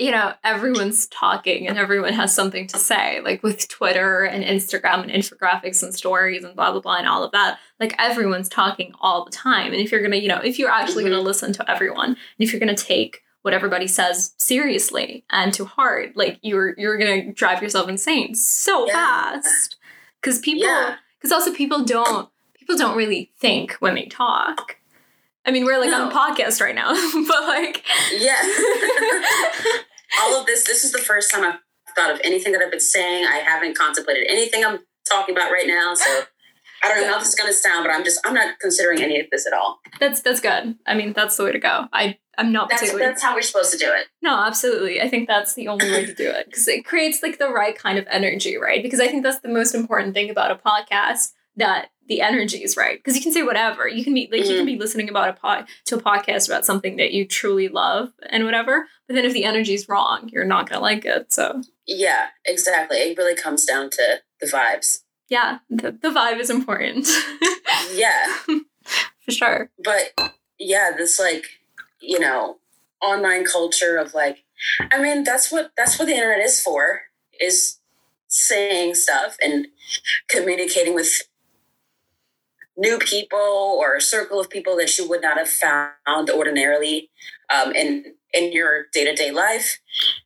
[SPEAKER 2] you know, everyone's talking and everyone has something to say, like with Twitter and Instagram and infographics and stories and blah blah blah and all of that. Like everyone's talking all the time. And if you're gonna, you know, if you're actually
[SPEAKER 5] Mhm.
[SPEAKER 2] gonna listen to everyone, and if you're gonna take what everybody says seriously and to heart, like you're you're gonna drive yourself insane so
[SPEAKER 5] Yeah.
[SPEAKER 2] fast. Cause people
[SPEAKER 5] Yeah.
[SPEAKER 2] because also people don't people don't really think when they talk. I mean, we're like on a podcast right now, but like,
[SPEAKER 5] Yeah. all of this, this is the first time I've thought of anything that I've been saying. I haven't contemplated anything I'm talking about right now. So I don't know how this is going to sound, but I'm just, I'm not considering any of this at all.
[SPEAKER 2] that's that's good. I mean, that's the way to go. I I'm not
[SPEAKER 5] That's,
[SPEAKER 2] particularly
[SPEAKER 5] that's how we're supposed to do it.
[SPEAKER 2] no, absolutely. I think that's the only way to do it because it creates like the right kind of energy, right? Because I think that's the most important thing about a podcast that the energy is right. Because you can say whatever. You can be like you can mm-hmm. be listening about a pod to a podcast about something that you truly love and whatever. But then if the energy is wrong, you're not gonna like it. So
[SPEAKER 5] Yeah, exactly. It really comes down to the vibes.
[SPEAKER 2] yeah, the, the vibe is important
[SPEAKER 5] Yeah.
[SPEAKER 2] for sure.
[SPEAKER 5] but yeah this like you know online culture of like i mean that's what that's what the internet is for is saying stuff and communicating with new people or a circle of people that you would not have found ordinarily um, in in your day-to-day life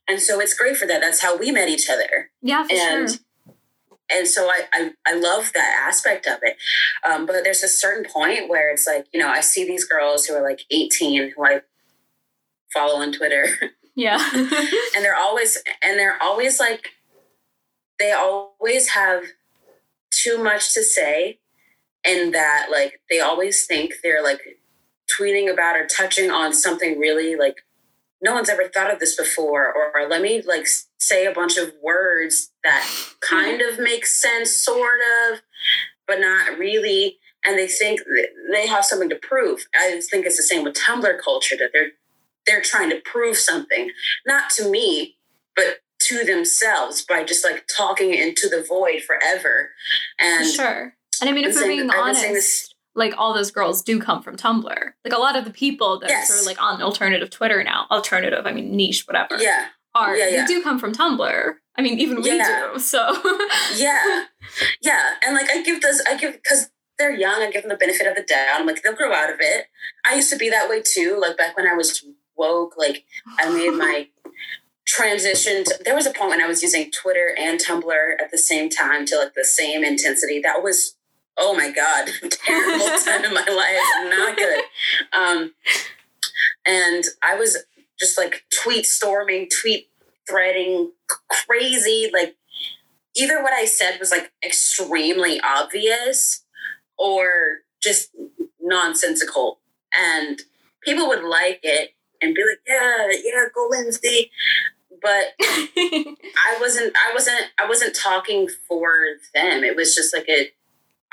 [SPEAKER 5] and so it's great for that that's how we met each other
[SPEAKER 2] Yeah, for
[SPEAKER 5] and
[SPEAKER 2] sure.
[SPEAKER 5] and so I, I I love that aspect of it. Um, but there's a certain point where it's like you know I see these girls who are like 18 who I follow on Twitter,
[SPEAKER 2] Yeah.
[SPEAKER 5] and they're always and they're always like they always have too much to say, and that like they always think they're like tweeting about or touching on something really like no one's ever thought of this before or, or let me like say a bunch of words that kind of make sense sort of but not really and they think they have something to prove i think it's the same with tumblr culture that they're they're trying to prove something not to me but to themselves by just like talking into the void forever
[SPEAKER 2] for
[SPEAKER 5] and
[SPEAKER 2] sure. And I mean, if we're being honest, like all those girls do come from Tumblr. Like a lot of the people that
[SPEAKER 5] Yes.
[SPEAKER 2] are sort of like on alternative Twitter now, alternative, I mean niche, whatever,
[SPEAKER 5] yeah
[SPEAKER 2] are
[SPEAKER 5] yeah, yeah.
[SPEAKER 2] they do come from Tumblr. I mean, even we
[SPEAKER 5] Yeah.
[SPEAKER 2] do. So
[SPEAKER 5] yeah yeah and like i give those i give because they're young i give them the benefit of the doubt i'm like they'll grow out of it i used to be that way too like back when i was woke like i made my transition to, there was a point when i was using twitter and tumblr at the same time to like the same intensity that was oh my god terrible time in my life not good um and i was just like tweet storming tweet threading crazy like either what I said was like extremely obvious or just nonsensical. And people would like it and be like, yeah, yeah, go Lindsay. But I wasn't I wasn't I wasn't talking for them. It was just like a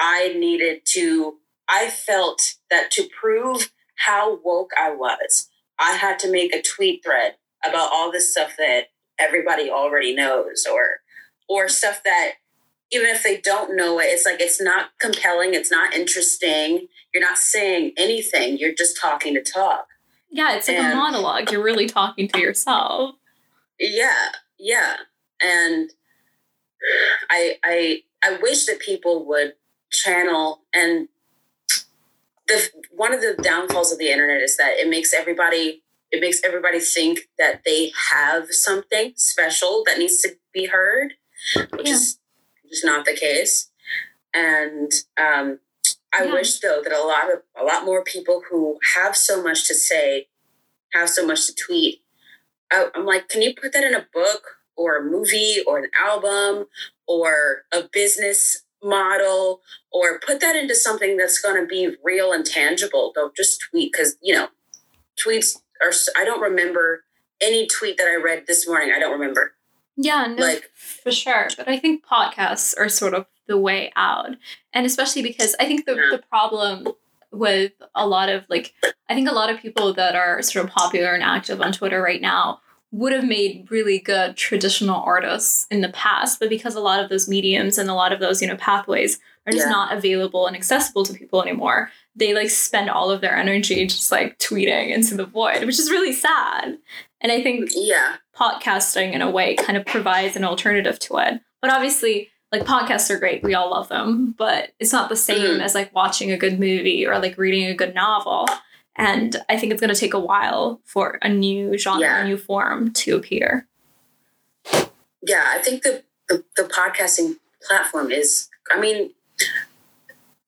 [SPEAKER 5] I needed to I felt that to prove how woke I was, I had to make a tweet thread about all this stuff that everybody already knows or or stuff that even if they don't know it, it's like it's not compelling, it's not interesting. You're not saying anything. You're just talking to talk.
[SPEAKER 2] Yeah, it's like a monologue. You're really talking to yourself.
[SPEAKER 5] Yeah, yeah. And I I I wish that people would channel and the one of the downfalls of the internet is that it makes everybody it makes everybody think that they have something special that needs to be heard, which
[SPEAKER 2] Yeah.
[SPEAKER 5] is just not the case. And um I
[SPEAKER 2] Yeah.
[SPEAKER 5] wish though that a lot of a lot more people who have so much to say, have so much to tweet. I, I'm like, can you put that in a book or a movie or an album or a business model or put that into something that's going to be real and tangible? Don't just tweet because you know, tweets are. I don't remember any tweet that I read this morning. I don't remember.
[SPEAKER 2] Yeah, no,
[SPEAKER 5] Like-
[SPEAKER 2] for sure. But I think podcasts are sort of the way out. And especially because I think the,
[SPEAKER 5] Yeah.
[SPEAKER 2] the problem with a lot of like, I think a lot of people that are sort of popular and active on Twitter right now would have made really good traditional artists in the past. But because a lot of those mediums and a lot of those, you know, pathways are just
[SPEAKER 5] Yeah.
[SPEAKER 2] not available and accessible to people anymore, they like spend all of their energy just like tweeting into the void, which is really sad. And I think
[SPEAKER 5] Yeah,
[SPEAKER 2] podcasting in a way kind of provides an alternative to it. But obviously, like podcasts are great. We all love them, but it's not the same
[SPEAKER 5] Mhm.
[SPEAKER 2] as like watching a good movie or like reading a good novel. And I think it's going to take a while for a new genre,
[SPEAKER 5] Yeah.
[SPEAKER 2] a new form to appear.
[SPEAKER 5] yeah. I think the, the the podcasting platform is. I mean,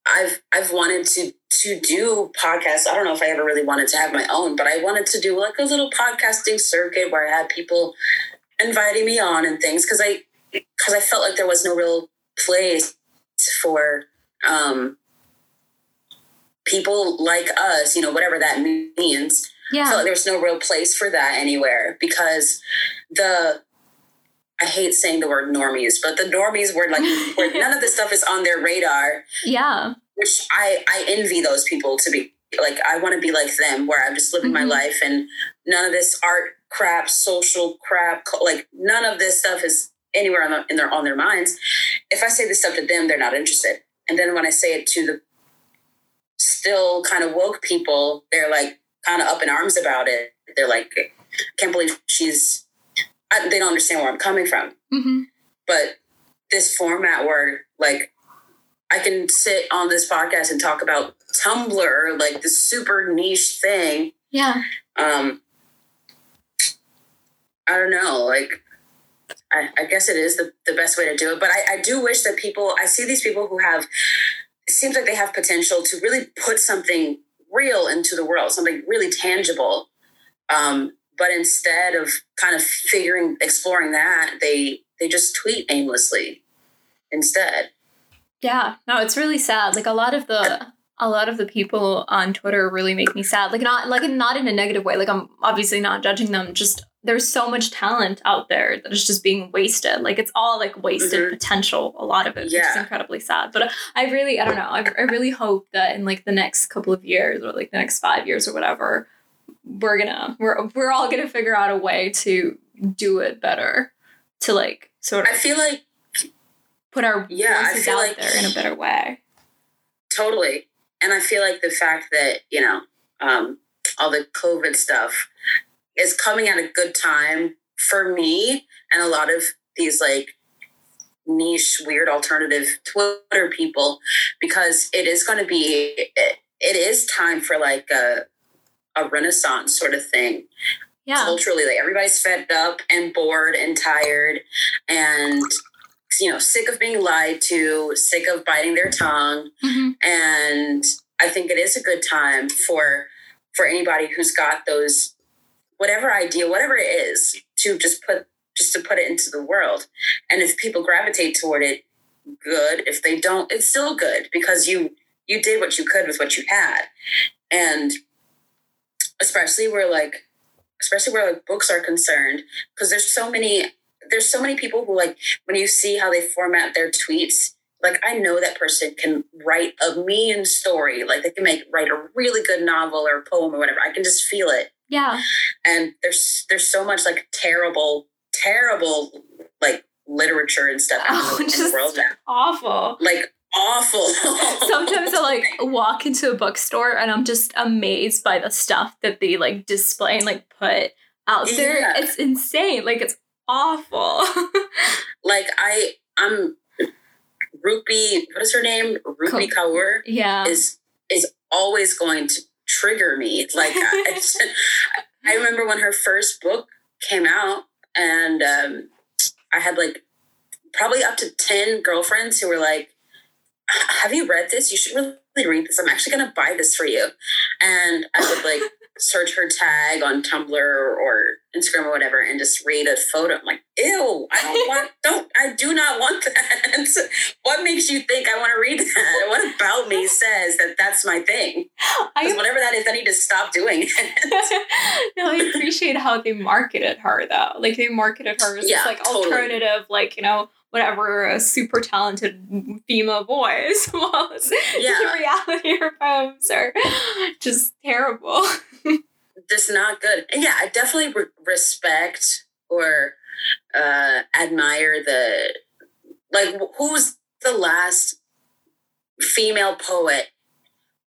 [SPEAKER 5] I've I've wanted to to do podcasts. I don't know if I ever really wanted to have my own, but I wanted to do like a little podcasting circuit where I had people inviting me on and things because I because I felt like there was no real place for um people like us, you know, whatever that means.
[SPEAKER 2] Yeah.
[SPEAKER 5] like there's no real place for that anywhere because the I hate saying the word normies, but the normies were like where none of this stuff is on their radar,
[SPEAKER 2] Yeah.
[SPEAKER 5] which I I envy those people to be like I want to be like them where I'm just living my
[SPEAKER 2] Mhm.
[SPEAKER 5] life and none of this art crap, social crap, like none of this stuff is anywhere on, the, in their on their minds. If I say this stuff to them, they're not interested. And then when I say it to the still kind of woke people, they're like kind of up in arms about it. They're like, can't believe she's. I, they don't understand where I'm coming from.
[SPEAKER 2] hmm
[SPEAKER 5] But this format where like I can sit on this podcast and talk about Tumblr, like this super niche thing.
[SPEAKER 2] Yeah.
[SPEAKER 5] Um, I don't know, like. I, I guess it is the, the best way to do it. But I, I do wish that people, I see these people who have, seems like they have potential to really put something real into the world, something really tangible. Um, but instead of kind of figuring, exploring that, they they just tweet aimlessly instead.
[SPEAKER 2] Yeah, no, it's really sad. Like a lot of the a lot of the people on Twitter really make me sad. Like not like not in a negative way. Like I'm obviously not judging them. Just there's so much talent out there that is just being wasted. Like it's all like wasted
[SPEAKER 5] Mhm.
[SPEAKER 2] potential. A lot of it, which is incredibly sad. But I really I don't know. I, I really hope that in like the next couple of years or like the next five years or whatever, we're gonna we're we're all gonna figure out a way to do it better. To like sort of.
[SPEAKER 5] I feel like
[SPEAKER 2] put our
[SPEAKER 5] Yeah,
[SPEAKER 2] voices out
[SPEAKER 5] like-
[SPEAKER 2] there in a better way.
[SPEAKER 5] Totally. And I feel like the fact that, you know, um, all the COVID stuff is coming at a good time for me and a lot of these like niche, weird alternative Twitter people because it is going to be, it, it is time for like a, a renaissance sort of thing
[SPEAKER 2] Yeah.
[SPEAKER 5] culturally. Like everybody's fed up and bored and tired and, you know, sick of being lied to, sick of biting their tongue.
[SPEAKER 2] Hmm
[SPEAKER 5] and i think it is a good time for for anybody who's got those whatever idea whatever it is to just put just to put it into the world. And if people gravitate toward it good. If they don't it's still good because you you did what you could with what you had. And especially where like especially where like books are concerned because there's so many there's so many people who like when you see how they format their tweets like I know that person can write a mean story. Like they can make write a really good novel or poem or whatever. I can just feel it.
[SPEAKER 2] Yeah.
[SPEAKER 5] And there's there's so much like terrible, terrible like literature and stuff
[SPEAKER 2] Oh,
[SPEAKER 5] in, the, world now.
[SPEAKER 2] awful.
[SPEAKER 5] Like awful.
[SPEAKER 2] Sometimes I like walk into a bookstore and I'm just amazed by the stuff that they like display and like put out there.
[SPEAKER 5] Yeah.
[SPEAKER 2] It's insane. Like it's awful.
[SPEAKER 5] like I, I'm Rupi. What is her name? Rupi Kaur
[SPEAKER 2] yeah.
[SPEAKER 5] is is always going to trigger me. Like I, I I remember when her first book came out, and um, I had like probably up to ten girlfriends who were like, "Have you read this? You should really read this. I'm actually going to buy this for you." And I would like search her tag on Tumblr or Instagram or whatever, and just read a photo. I'm like, "Ew! I don't want. Don't. I do not want that. what makes you think I want to read that? What about me says that that's my thing?"
[SPEAKER 2] I
[SPEAKER 5] Because whatever that is, I need to stop doing it.
[SPEAKER 2] no, I appreciate how they marketed her though. Like they marketed her as
[SPEAKER 5] Yeah,
[SPEAKER 2] this like
[SPEAKER 5] totally.
[SPEAKER 2] alternative, like, you know, whatever a super talented female voice was.
[SPEAKER 5] Yeah.
[SPEAKER 2] the reality of her poems are just terrible.
[SPEAKER 5] Just not good. And yeah, I definitely re- respect or uh, admire the like. wh- Who's the last female poet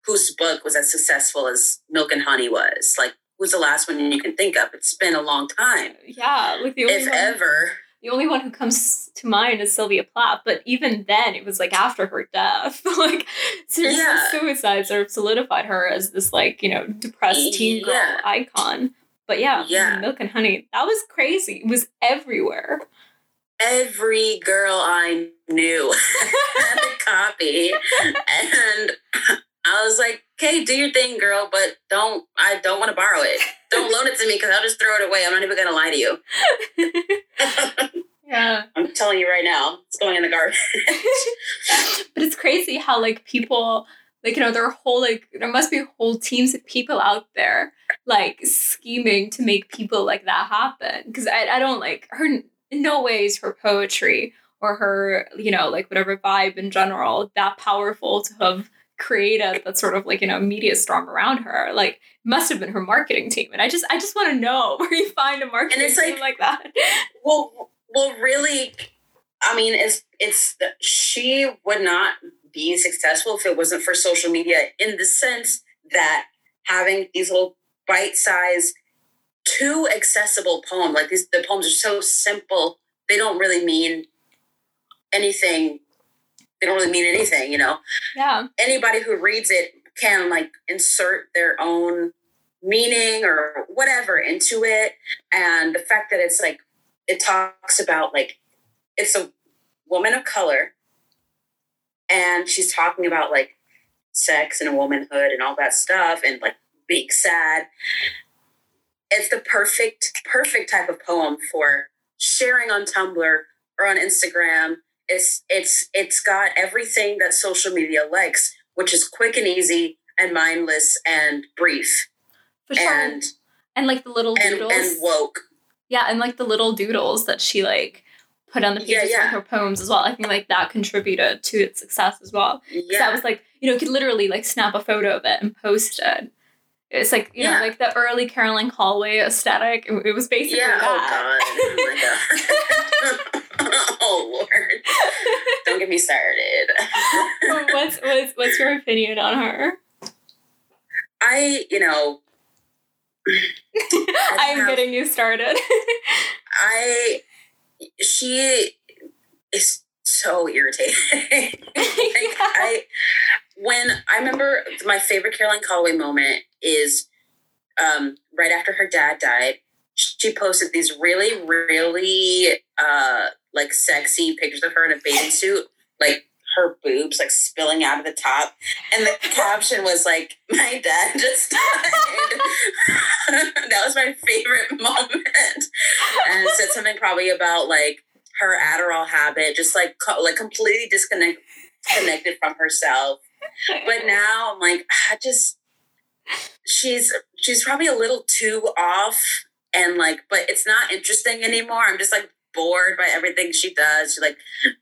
[SPEAKER 5] whose book was as successful as Milk and Honey was? Like, who's the last one you can think of? It's been a long time,
[SPEAKER 2] yeah, like the only
[SPEAKER 5] if
[SPEAKER 2] one,
[SPEAKER 5] ever.
[SPEAKER 2] The only one who comes to mind is Sylvia Plath, but even then it was like after her death. like seriously
[SPEAKER 5] Yeah.
[SPEAKER 2] suicide sort of solidified her as this like, you know, depressed teen girl
[SPEAKER 5] Yeah.
[SPEAKER 2] icon. But yeah,
[SPEAKER 5] Yeah.
[SPEAKER 2] Milk and Honey, that was crazy. It was everywhere.
[SPEAKER 5] every girl I knew had a copy. And I was like, okay, do your thing, girl, but don't, I don't want to borrow it. Don't loan it to me because I'll just throw it away. I'm not even going to lie to you.
[SPEAKER 2] yeah.
[SPEAKER 5] I'm telling you right now, it's going in the garbage.
[SPEAKER 2] but it's crazy how like people like you know there are whole like there must be whole teams of people out there like scheming to make people like that happen because I, I don't like her in no ways her poetry or her you know like whatever vibe in general that powerful to have created that sort of like you know media storm around her like must have been her marketing team. And i just i just want to know where you find a marketing
[SPEAKER 5] it's
[SPEAKER 2] team
[SPEAKER 5] like-
[SPEAKER 2] like that.
[SPEAKER 5] Well, well, really, I mean, it's, it's, she would not be successful if it wasn't for social media in the sense that having these little bite-sized too accessible poem like these the poems are so simple they don't really mean anything they don't really mean anything you know?
[SPEAKER 2] Yeah.
[SPEAKER 5] Anybody who reads it can like insert their own meaning or whatever into it. And the fact that it's like it talks about like it's a woman of color and she's talking about like sex and womanhood and all that stuff and like being sad. It's the perfect perfect type of poem for sharing on tumblr or on instagram it's it's it's got everything that social media likes which is quick and easy and mindless and brief
[SPEAKER 2] for sure
[SPEAKER 5] and
[SPEAKER 2] and like the little
[SPEAKER 5] and,
[SPEAKER 2] doodles
[SPEAKER 5] and woke
[SPEAKER 2] Yeah, and like the little doodles that she like put on the
[SPEAKER 5] Yeah,
[SPEAKER 2] pages
[SPEAKER 5] yeah.
[SPEAKER 2] with her poems as well. I think like that contributed to its success as well.
[SPEAKER 5] yeah
[SPEAKER 2] that was like, you know, you could literally like snap a photo of it and post it. It's like, you know,
[SPEAKER 5] Yeah.
[SPEAKER 2] like the early Caroline Calloway aesthetic. It, it was basically
[SPEAKER 5] yeah oh,
[SPEAKER 2] that.
[SPEAKER 5] oh god oh my god oh lord don't get me started
[SPEAKER 2] what's, what's what's your opinion on her?
[SPEAKER 5] i you know
[SPEAKER 2] I'm
[SPEAKER 5] have-
[SPEAKER 2] getting you started.
[SPEAKER 5] i she is so irritating like I when I remember my favorite Caroline Calloway moment is um, right after her dad died. She posted these really, really uh, like sexy pictures of her in a bathing suit, like her boobs like spilling out of the top, and the caption was like, "My dad just died." that was my favorite moment, and said something probably about like her Adderall habit, just like co- like completely disconnect connected from herself. But now I'm like, I just she's she's probably a little too off and like but it's not interesting anymore. I'm just like bored by everything she does. She like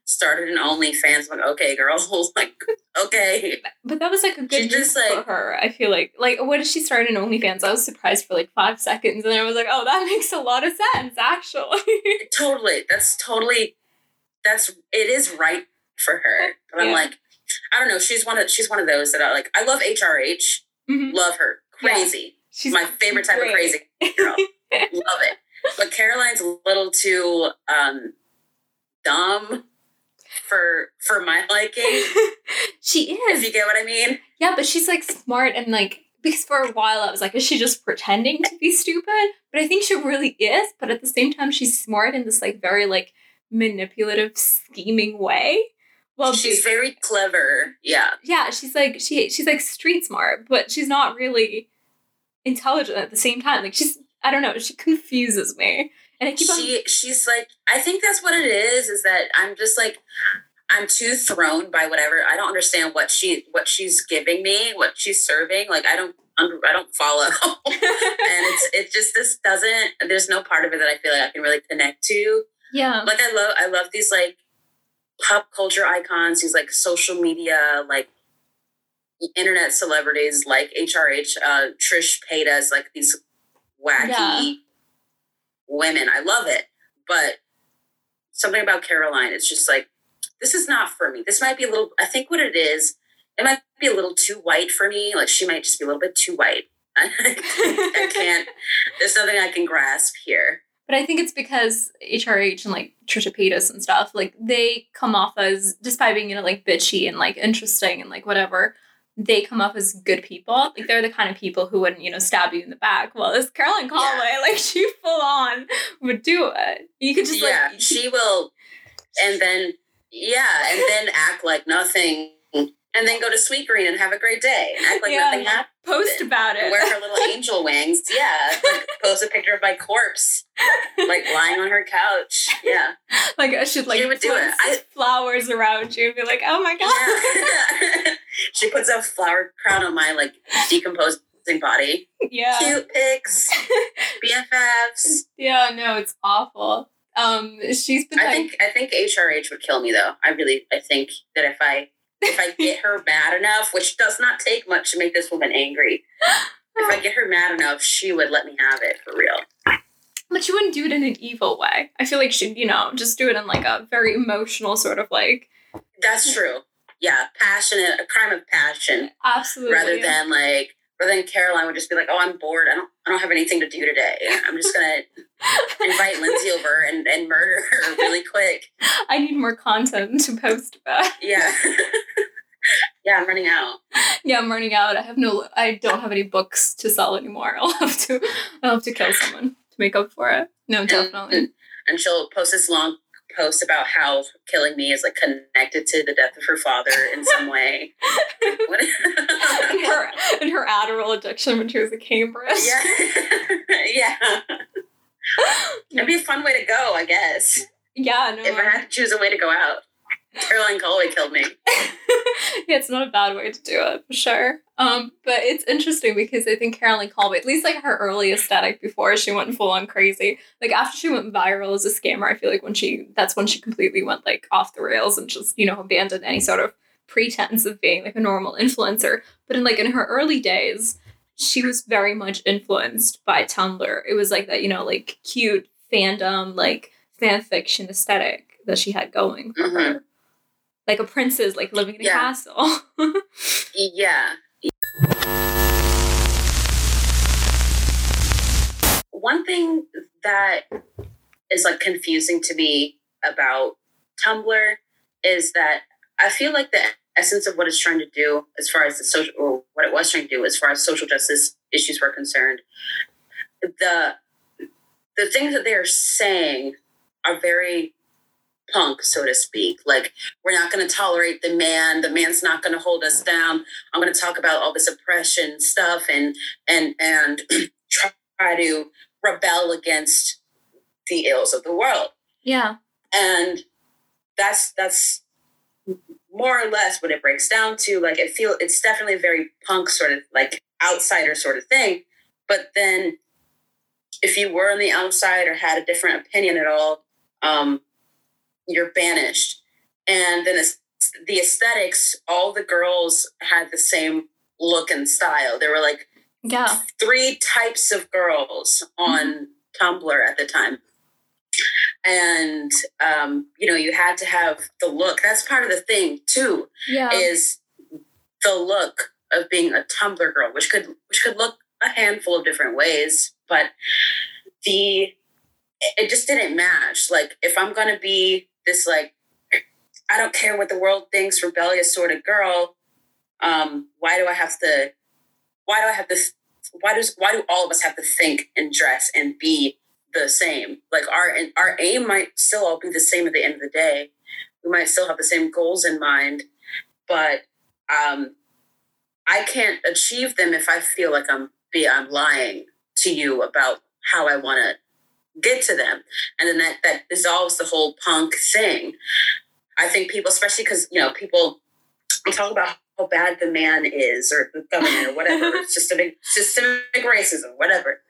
[SPEAKER 5] started an OnlyFans. I'm like, okay, girl, like okay.
[SPEAKER 2] But that was like a good
[SPEAKER 5] just, like-
[SPEAKER 2] for her. I feel like like what did she start an OnlyFans? I was surprised for like five seconds, and then I was like, oh, that makes a lot of sense actually.
[SPEAKER 5] totally. That's totally that's it is right for her. But I'm like, I don't know. She's one of she's one of those that I like. I love HRH.
[SPEAKER 2] Mhm.
[SPEAKER 5] Love her.
[SPEAKER 2] Yeah.
[SPEAKER 5] Crazy.
[SPEAKER 2] She's
[SPEAKER 5] My favorite type
[SPEAKER 2] great.
[SPEAKER 5] of crazy girl. love it. But Caroline's a little too um dumb for for my liking.
[SPEAKER 2] she
[SPEAKER 5] if
[SPEAKER 2] is.
[SPEAKER 5] you get what I mean.
[SPEAKER 2] Yeah, but she's like smart and like because for a while I was like, is she just pretending to be stupid? But I think she really is. But at the same time, she's smart in this like very like manipulative, scheming way. Well,
[SPEAKER 5] She's
[SPEAKER 2] be-
[SPEAKER 5] very clever. Yeah.
[SPEAKER 2] yeah, she's like she she's like street smart, but she's not really intelligent at the same time. Like she's I don't know, she confuses me. And I keep on
[SPEAKER 5] she she's like I think that's what it is is that I'm just like I'm too thrown by whatever I don't understand what she what she's giving me what she's serving like I don't I don't follow and it's it just this doesn't there's no part of it that I feel like I can really connect to
[SPEAKER 2] Yeah.
[SPEAKER 5] like I love I love these like pop culture icons these like social media like internet celebrities like HRH uh Trish Paytas like these wacky
[SPEAKER 2] Yeah.
[SPEAKER 5] women. I love it. But something about Caroline it's just like this is not for me. This might be a little I think what it is it might be a little too white for me. Like she might just be a little bit too white. I can't there's nothing I can grasp here.
[SPEAKER 2] But I think it's because HRH and like Trisha Paytas and stuff, like they come off as, despite being, you know, like bitchy and like interesting and like whatever, they come off as good people. Like they're the kind of people who wouldn't, you know, stab you in the back. Well, this Carolyn Calloway, like she full on would do it. You could just
[SPEAKER 5] yeah,
[SPEAKER 2] like,
[SPEAKER 5] she will, and then yeah, and then act like nothing, and then go to Sweet Green and have a great day, and act like
[SPEAKER 2] Yeah.
[SPEAKER 5] nothing happened.
[SPEAKER 2] post about it.
[SPEAKER 5] Wear her little angel wings. Yeah, like, post a picture of my corpse, like lying on her couch. Yeah,
[SPEAKER 2] like I should like
[SPEAKER 5] She would do
[SPEAKER 2] put
[SPEAKER 5] it. I-
[SPEAKER 2] flowers around you and be like, oh my god.
[SPEAKER 5] yeah. she puts a flower crown on my like decomposing body.
[SPEAKER 2] Yeah.
[SPEAKER 5] Cute pics, BFFs.
[SPEAKER 2] Yeah, no, it's awful. Um, she's been
[SPEAKER 5] I
[SPEAKER 2] like,
[SPEAKER 5] think I think HRH would kill me though. I really I think that if I if I get her mad enough, which does not take much to make this woman angry, if I get her mad enough, she would let me have it for real.
[SPEAKER 2] but she wouldn't do it in an evil way. I feel like she'd, you know, just do it in like a very emotional sort of like,
[SPEAKER 5] That's true. Yeah, passionate, a crime of passion,
[SPEAKER 2] absolutely.
[SPEAKER 5] rather than like, rather than Caroline would just be like, "Oh, I'm bored. I don't, I don't have anything to do today. I'm just gonna invite Lindsay over and, and murder her really quick."
[SPEAKER 2] I need more content to post about.
[SPEAKER 5] Yeah, yeah, I'm running out.
[SPEAKER 2] yeah, I'm running out. I have no, I don't have any books to sell anymore. I'll have to, I'll have to kill someone to make up for it. No, definitely.
[SPEAKER 5] and she'll post this long post about how killing me is like connected to the death of her father in some way.
[SPEAKER 2] And her, and her Adderall addiction when she was at Cambridge.
[SPEAKER 5] yeah, yeah. It'd be a fun way to go, I guess.
[SPEAKER 2] yeah, no.
[SPEAKER 5] If I had to choose a way to go out, Caroline Calloway killed me.
[SPEAKER 2] yeah, it's not a bad way to do it for sure. Um, but it's interesting because I think Caroline Calloway, at least like her early aesthetic before she went full on crazy, like after she went viral as a scammer, I feel like when she that's when she completely went like off the rails and just you know abandoned any sort of pretense of being like a normal influencer. But in like in her early days, she was very much influenced by Tumblr. It was like that you know like cute fandom like fan fiction aesthetic that she had going for
[SPEAKER 5] Mhm.
[SPEAKER 2] her like a princess like living in a
[SPEAKER 5] Yeah.
[SPEAKER 2] castle.
[SPEAKER 5] Yeah. One thing that is like confusing to me about Tumblr is that I feel like the essence of what it's trying to do, as far as the social, or what it was trying to do, as far as social justice issues were concerned, the the things that they are saying are very punk, so to speak. Like we're not going to tolerate the man. The man's not going to hold us down. I'm going to talk about all this oppression stuff and and and try to rebel against the ills of the world.
[SPEAKER 2] yeah.
[SPEAKER 5] And that's that's more or less what it breaks down to. Like it feel it's definitely a very punk sort of like outsider sort of thing. But then if you were on the outside or had a different opinion at all, um, you're banished. And then the aesthetics, all the girls had the same look and style. There were like
[SPEAKER 2] Yeah.
[SPEAKER 5] three types of girls on Tumblr at the time. and um, you know, you had to have the look. That's part of the thing too.
[SPEAKER 2] Yeah.
[SPEAKER 5] Is the look of being a Tumblr girl, which could which could look a handful of different ways, but the it just didn't match. Like if I'm gonna be this like I don't care what the world thinks rebellious sort of girl, um, why do I have to why do I have to why does why do all of us have to think and dress and be the same? Like our our aim might still all be the same at the end of the day. We might still have the same goals in mind, but um, I can't achieve them if I feel like I'm be I'm lying to you about how I want to get to them, and then that that dissolves the whole punk thing. I think people, especially because you know people talk about how bad the man is or the government or whatever. it's just systemic racism, whatever.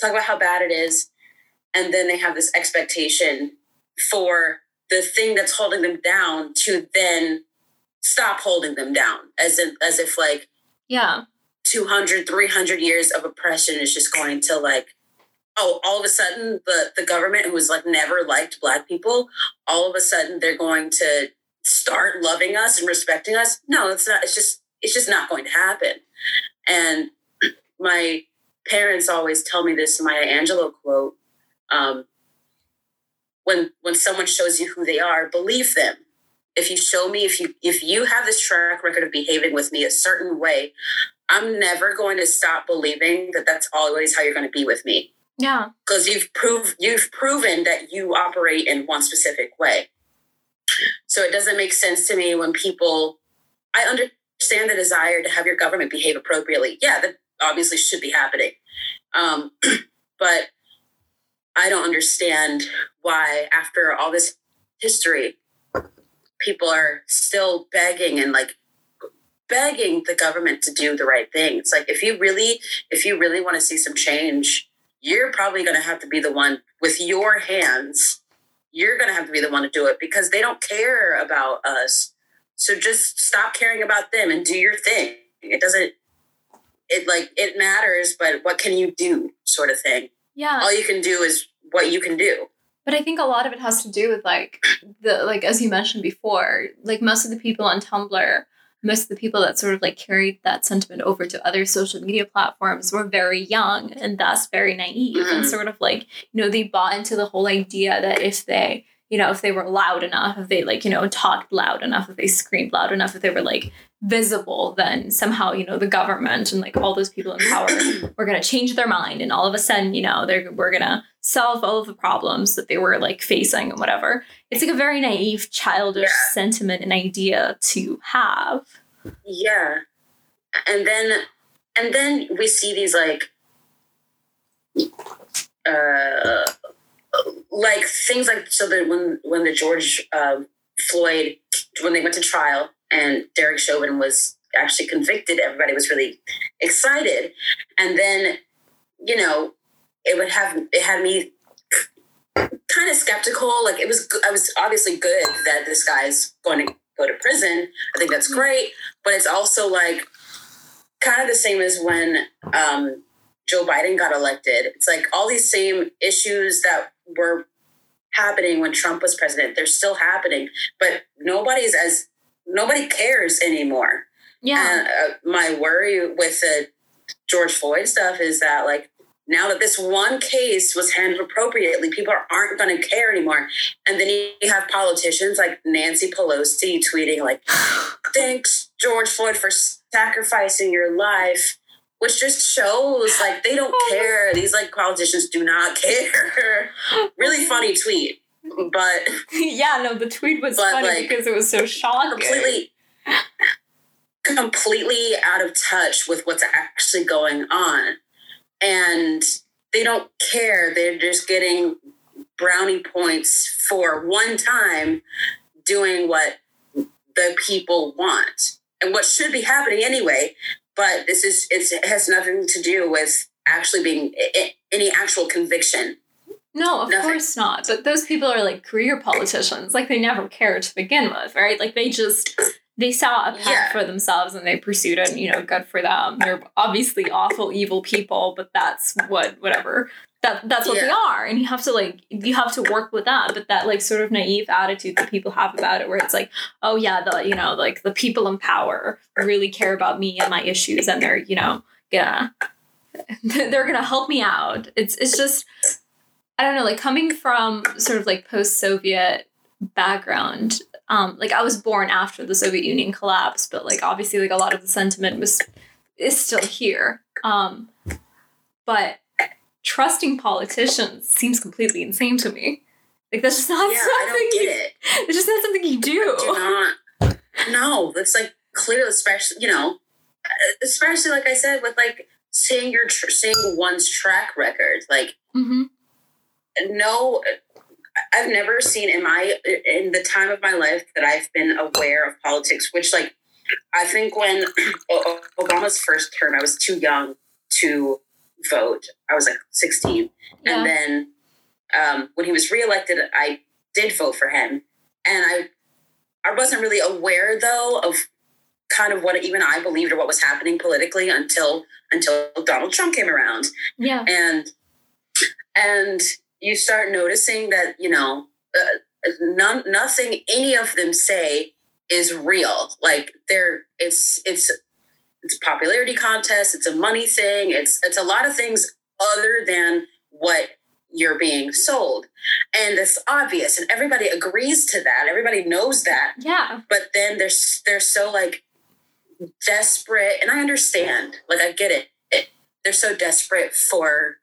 [SPEAKER 5] Talk about how bad it is. And then they have this expectation for the thing that's holding them down to then stop holding them down as if, as if like
[SPEAKER 2] yeah
[SPEAKER 5] 200 300 years of oppression is just going to like oh all of a sudden the the government who was like never liked black people all of a sudden they're going to start loving us and respecting us. No it's not it's just it's just not going to happen. And my parents always tell me this maya angelou quote um, when when someone shows you who they are believe them. If you show me if you if you have this track record of behaving with me a certain way i'm never going to stop believing that that's always how you're going to be with me
[SPEAKER 2] yeah.
[SPEAKER 5] Because you've proved you've proven that you operate in one specific way. So it doesn't make sense to me when people i understand the desire to have your government behave appropriately. Yeah that obviously should be happening. Um, but i don't understand why after all this history people are still begging and like begging the government to do the right things like if you really if you really want to see some change you're probably going to have to be the one with your hands you're going to have to be the one to do it because they don't care about us. So just stop caring about them and do your thing. It doesn't it like it matters but what can you do sort of thing.
[SPEAKER 2] Yeah.
[SPEAKER 5] All you can do is what you can do.
[SPEAKER 2] But I think a lot of it has to do with like the like as you mentioned before, like most of the people on Tumblr, most of the people that sort of like carried that sentiment over to other social media platforms were very young and thus very naive
[SPEAKER 5] Mm-hmm.
[SPEAKER 2] and sort of like, you know, they bought into the whole idea that if they, you know, if they were loud enough, if they like, you know, talked loud enough, if they screamed loud enough, if they were like visible, then somehow, you know, the government and like all those people in power were going to change their mind. And all of a sudden, you know, they're, we're going to solve all of the problems that they were like facing and whatever. It's like a very naive, childish
[SPEAKER 5] Yeah.
[SPEAKER 2] sentiment and idea to have.
[SPEAKER 5] Yeah. And then and then we see these like uh like things like so that when when the George um, Floyd when they went to trial and Derek Chauvin was actually convicted, everybody was really excited. And then, you know, it would have it had me kind of skeptical. Like it was, I was obviously good that this guy's going to go to prison. I think that's great, but it's also like kind of the same as when um, Joe Biden got elected. It's like all these same issues that were happening when Trump was president. They're still happening, but nobody's as nobody cares anymore.
[SPEAKER 2] Yeah.
[SPEAKER 5] Uh, my worry with the George Floyd stuff is that, like, now that this one case was handled appropriately, people aren't going to care anymore. And then you have politicians like Nancy Pelosi tweeting, like, thanks, George Floyd, for sacrificing your life. Which just shows like they don't oh care. These like politicians do not care. really funny tweet, but
[SPEAKER 2] yeah, no, the tweet was
[SPEAKER 5] But,
[SPEAKER 2] funny
[SPEAKER 5] like,
[SPEAKER 2] because it was so shocking.
[SPEAKER 5] completely completely out of touch with what's actually going on and they don't care they're just getting brownie points for one time doing what the people want and what should be happening anyway but this is it's, it has nothing to do with actually being any actual conviction
[SPEAKER 2] No, of
[SPEAKER 5] Nothing.
[SPEAKER 2] course not. But those people are like career politicians. Like they never care to begin with, right? Like they just they saw a path
[SPEAKER 5] Yeah.
[SPEAKER 2] for themselves and they pursued it and you know good for them they're obviously awful evil people but that's what whatever that that's what they are. And you have to like you have to work with that but that like sort of naive attitude that people have about it where it's like oh yeah the you know like the people in power really care about me and my issues and they're you know gonna they're gonna help me out. It's it's just i don't know like coming from sort of like post-soviet background um like i was born after the soviet union collapsed but like obviously like a lot of the sentiment was is still here. Um but trusting politicians seems completely insane to me like that's just not
[SPEAKER 5] yeah, I
[SPEAKER 2] something
[SPEAKER 5] don't get
[SPEAKER 2] you,
[SPEAKER 5] it.
[SPEAKER 2] it's just not something you do
[SPEAKER 5] do not. No, it's like clear, especially you know, especially like I said with like seeing your tr- seeing one's track record. Like
[SPEAKER 2] hmm
[SPEAKER 5] no, I've never seen in my in the time of my life that I've been aware of politics. Which like I think when Obama's first term, I was too young to vote. I was like sixteen,
[SPEAKER 2] yeah.
[SPEAKER 5] and then um, when he was reelected, I did vote for him, and I I wasn't really aware though of kind of what even I believed or what was happening politically until until Donald Trump came around,
[SPEAKER 2] yeah.
[SPEAKER 5] And and you start noticing that you know uh, none nothing any of them say is real. Like they're it's it's it's a popularity contest. It's a money thing. It's it's a lot of things other than what you're being sold, and it's obvious, and everybody agrees to that. Everybody knows that,
[SPEAKER 2] yeah
[SPEAKER 5] but then they're they're so like desperate, and I understand. Like I get it. it they're so desperate for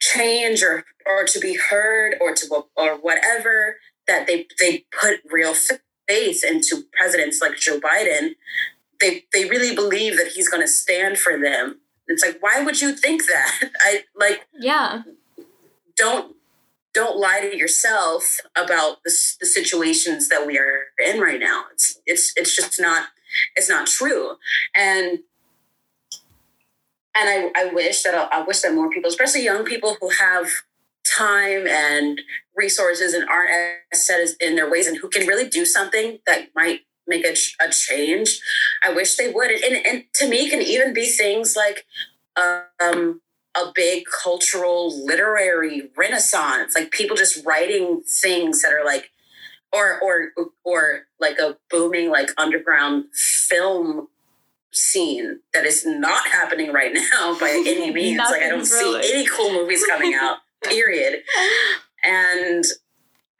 [SPEAKER 5] change or or to be heard or to or whatever that they they put real faith into presidents like Joe Biden. They they really believe that he's going to stand for them. It's like why would you think that? I like
[SPEAKER 2] yeah
[SPEAKER 5] don't don't lie to yourself about the, the situations that we are in right now. It's it's it's just not it's not true. And and I, I wish that I wish that more people, especially young people who have time and resources and aren't as set as in their ways and who can really do something that might make a, a change. I wish they would. And, and to me, can even be things like um, a big cultural literary renaissance, like people just writing things that are like, or or or like a booming like underground film scene that is not happening right now by any means. like I don't
[SPEAKER 2] Nothing's
[SPEAKER 5] see any cool movies coming out. Period. And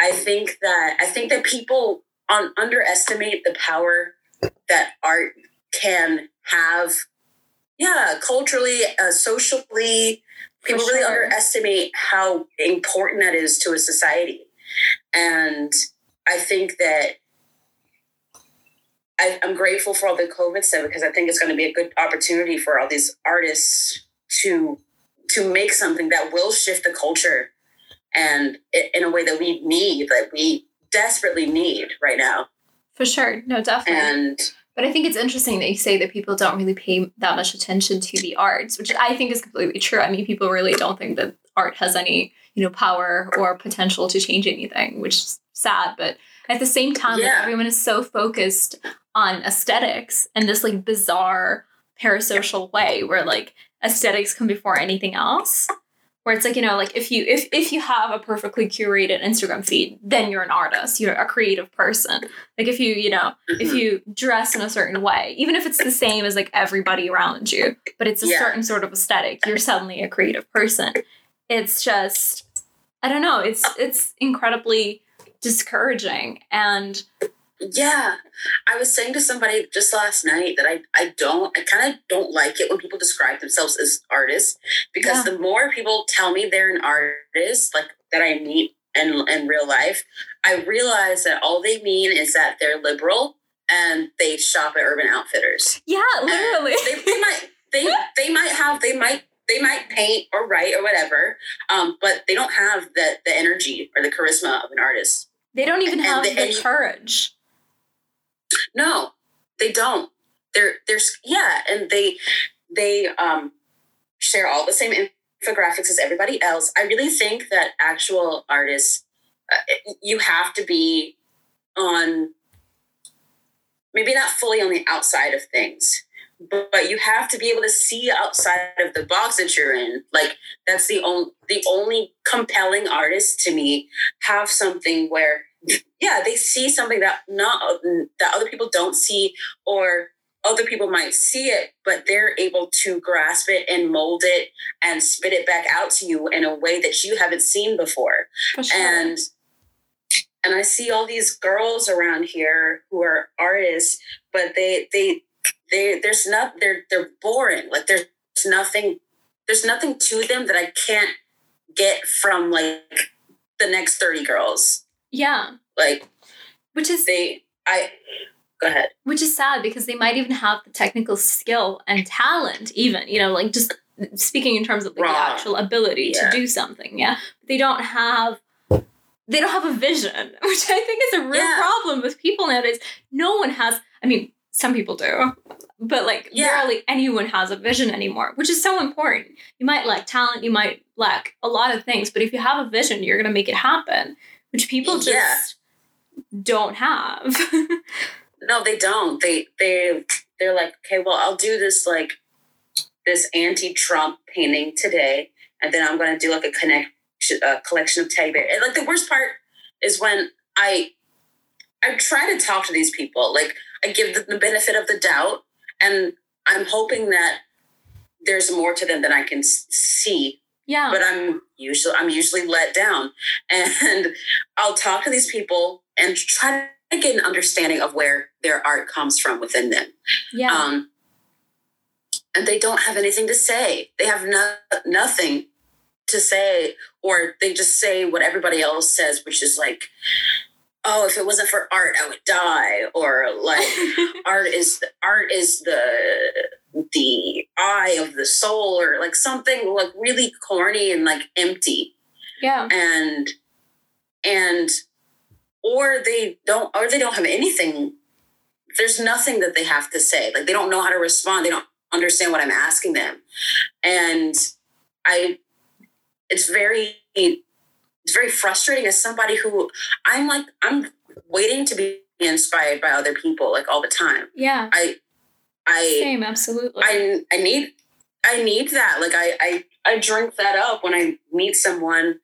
[SPEAKER 5] I think that I think that people un- underestimate the power that art can have. Yeah, culturally, uh, socially, people really underestimate how important that is to a society. And I think that I, I'm grateful for all the COVID stuff because I think it's going to be a good opportunity for all these artists to to make something that will shift the culture and in a way that we need, that we desperately need right now.
[SPEAKER 2] for sure no definitely
[SPEAKER 5] And
[SPEAKER 2] But I think it's interesting that you say that people don't really pay that much attention to the arts, which I think is completely true. I mean, people really don't think that art has any, you know, power or potential to change anything, which is sad. But at the same time, like everyone is so focused on aesthetics and this like bizarre parasocial way where like aesthetics come before anything else. Where it's like, you know, like if you if if you have a perfectly curated Instagram feed, then you're an artist, you're a creative person. Like if you, you know, if
[SPEAKER 5] Mhm.
[SPEAKER 2] you dress in a certain way, even if it's the same as like everybody around you, but it's a
[SPEAKER 5] Yeah.
[SPEAKER 2] certain sort of aesthetic, you're suddenly a creative person. It's just I don't know, it's it's incredibly discouraging and
[SPEAKER 5] Yeah. I was saying to somebody just last night that I, I don't, I kind of don't like it when people describe themselves as artists because
[SPEAKER 2] Yeah.
[SPEAKER 5] the more people tell me they're an artist, like that I meet in, in real life, I realize that all they mean is that they're liberal and they shop at Urban Outfitters.
[SPEAKER 2] yeah, literally.
[SPEAKER 5] they, they might, they, they might have, they might, they might paint or write or whatever, um, but they don't have the, the energy or the charisma of an artist.
[SPEAKER 2] they don't even
[SPEAKER 5] and
[SPEAKER 2] have
[SPEAKER 5] the-
[SPEAKER 2] the courage.
[SPEAKER 5] No, they don't. They're there's yeah, and they they um share all the same infographics as everybody else. I really think that actual artists, uh, you have to be on maybe not fully on the outside of things, but, but you have to be able to see outside of the box that you're in. Like that's the only the only compelling artists to me have something where yeah they see something that not that other people don't see or other people might see it but they're able to grasp it and mold it and spit it back out to you in a way that you haven't seen before
[SPEAKER 2] For sure.
[SPEAKER 5] and and I see all these girls around here who are artists, but they they they there's not they're they're boring. Like there's nothing there's nothing to them that I can't get from like the next 30 girls.
[SPEAKER 2] Yeah.
[SPEAKER 5] Like
[SPEAKER 2] Which is
[SPEAKER 5] they I go ahead.
[SPEAKER 2] which is sad because they might even have the technical skill and talent even you know like just speaking in terms of like the actual ability
[SPEAKER 5] Yeah.
[SPEAKER 2] to do something yeah but they don't have they don't have a vision which i think is a real
[SPEAKER 5] Yeah.
[SPEAKER 2] problem with people nowadays no one has i mean some people do but like
[SPEAKER 5] Yeah.
[SPEAKER 2] barely anyone has a vision anymore which is so important you might lack talent you might lack a lot of things but if you have a vision you're going to make it happen which people just
[SPEAKER 5] Yeah.
[SPEAKER 2] don't have
[SPEAKER 5] No, they don't. They they they're like, okay, well, I'll do this like this anti-Trump painting today, and then I'm gonna do like a connect a collection of teddy bear. And like the worst part is when I I try to talk to these people. Like I give them the benefit of the doubt, and I'm hoping that there's more to them than I can see
[SPEAKER 2] yeah
[SPEAKER 5] but I'm usually I'm usually let down. And I'll talk to these people and try to get an understanding of where their art comes from within them.
[SPEAKER 2] yeah
[SPEAKER 5] Um, and they don't have anything to say. They have no, nothing to say, or they just say what everybody else says, which is like, "Oh, if it wasn't for art, I would die," or like, "Art is art is the the eye of the soul," or like something like really corny and like empty.
[SPEAKER 2] Yeah.
[SPEAKER 5] And and or they don't or they don't have anything. There's nothing that they have to say. Like they don't know how to respond. They don't understand what i'm asking them. And i it's very it's very frustrating as somebody who i'm like i'm waiting to be inspired by other people like all the time.
[SPEAKER 2] Yeah.
[SPEAKER 5] I i
[SPEAKER 2] same absolutely
[SPEAKER 5] I I need I need that. Like I I I drink that up when I meet someone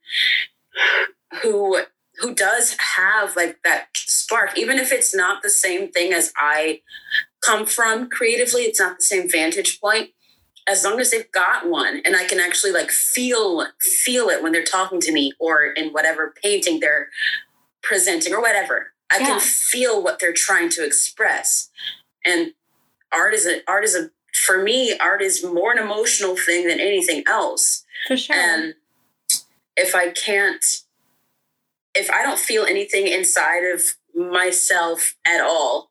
[SPEAKER 5] who who does have like that spark, even if it's not the same thing as I come from creatively. It's not the same vantage point. As long as they've got one, and I can actually like feel feel it when they're talking to me, or in whatever painting they're presenting, or whatever. I
[SPEAKER 2] Yeah.
[SPEAKER 5] can feel what they're trying to express, and art is a art is a for me art is more an emotional thing than anything else.
[SPEAKER 2] For sure.
[SPEAKER 5] And if i can't if i don't feel anything inside of myself at all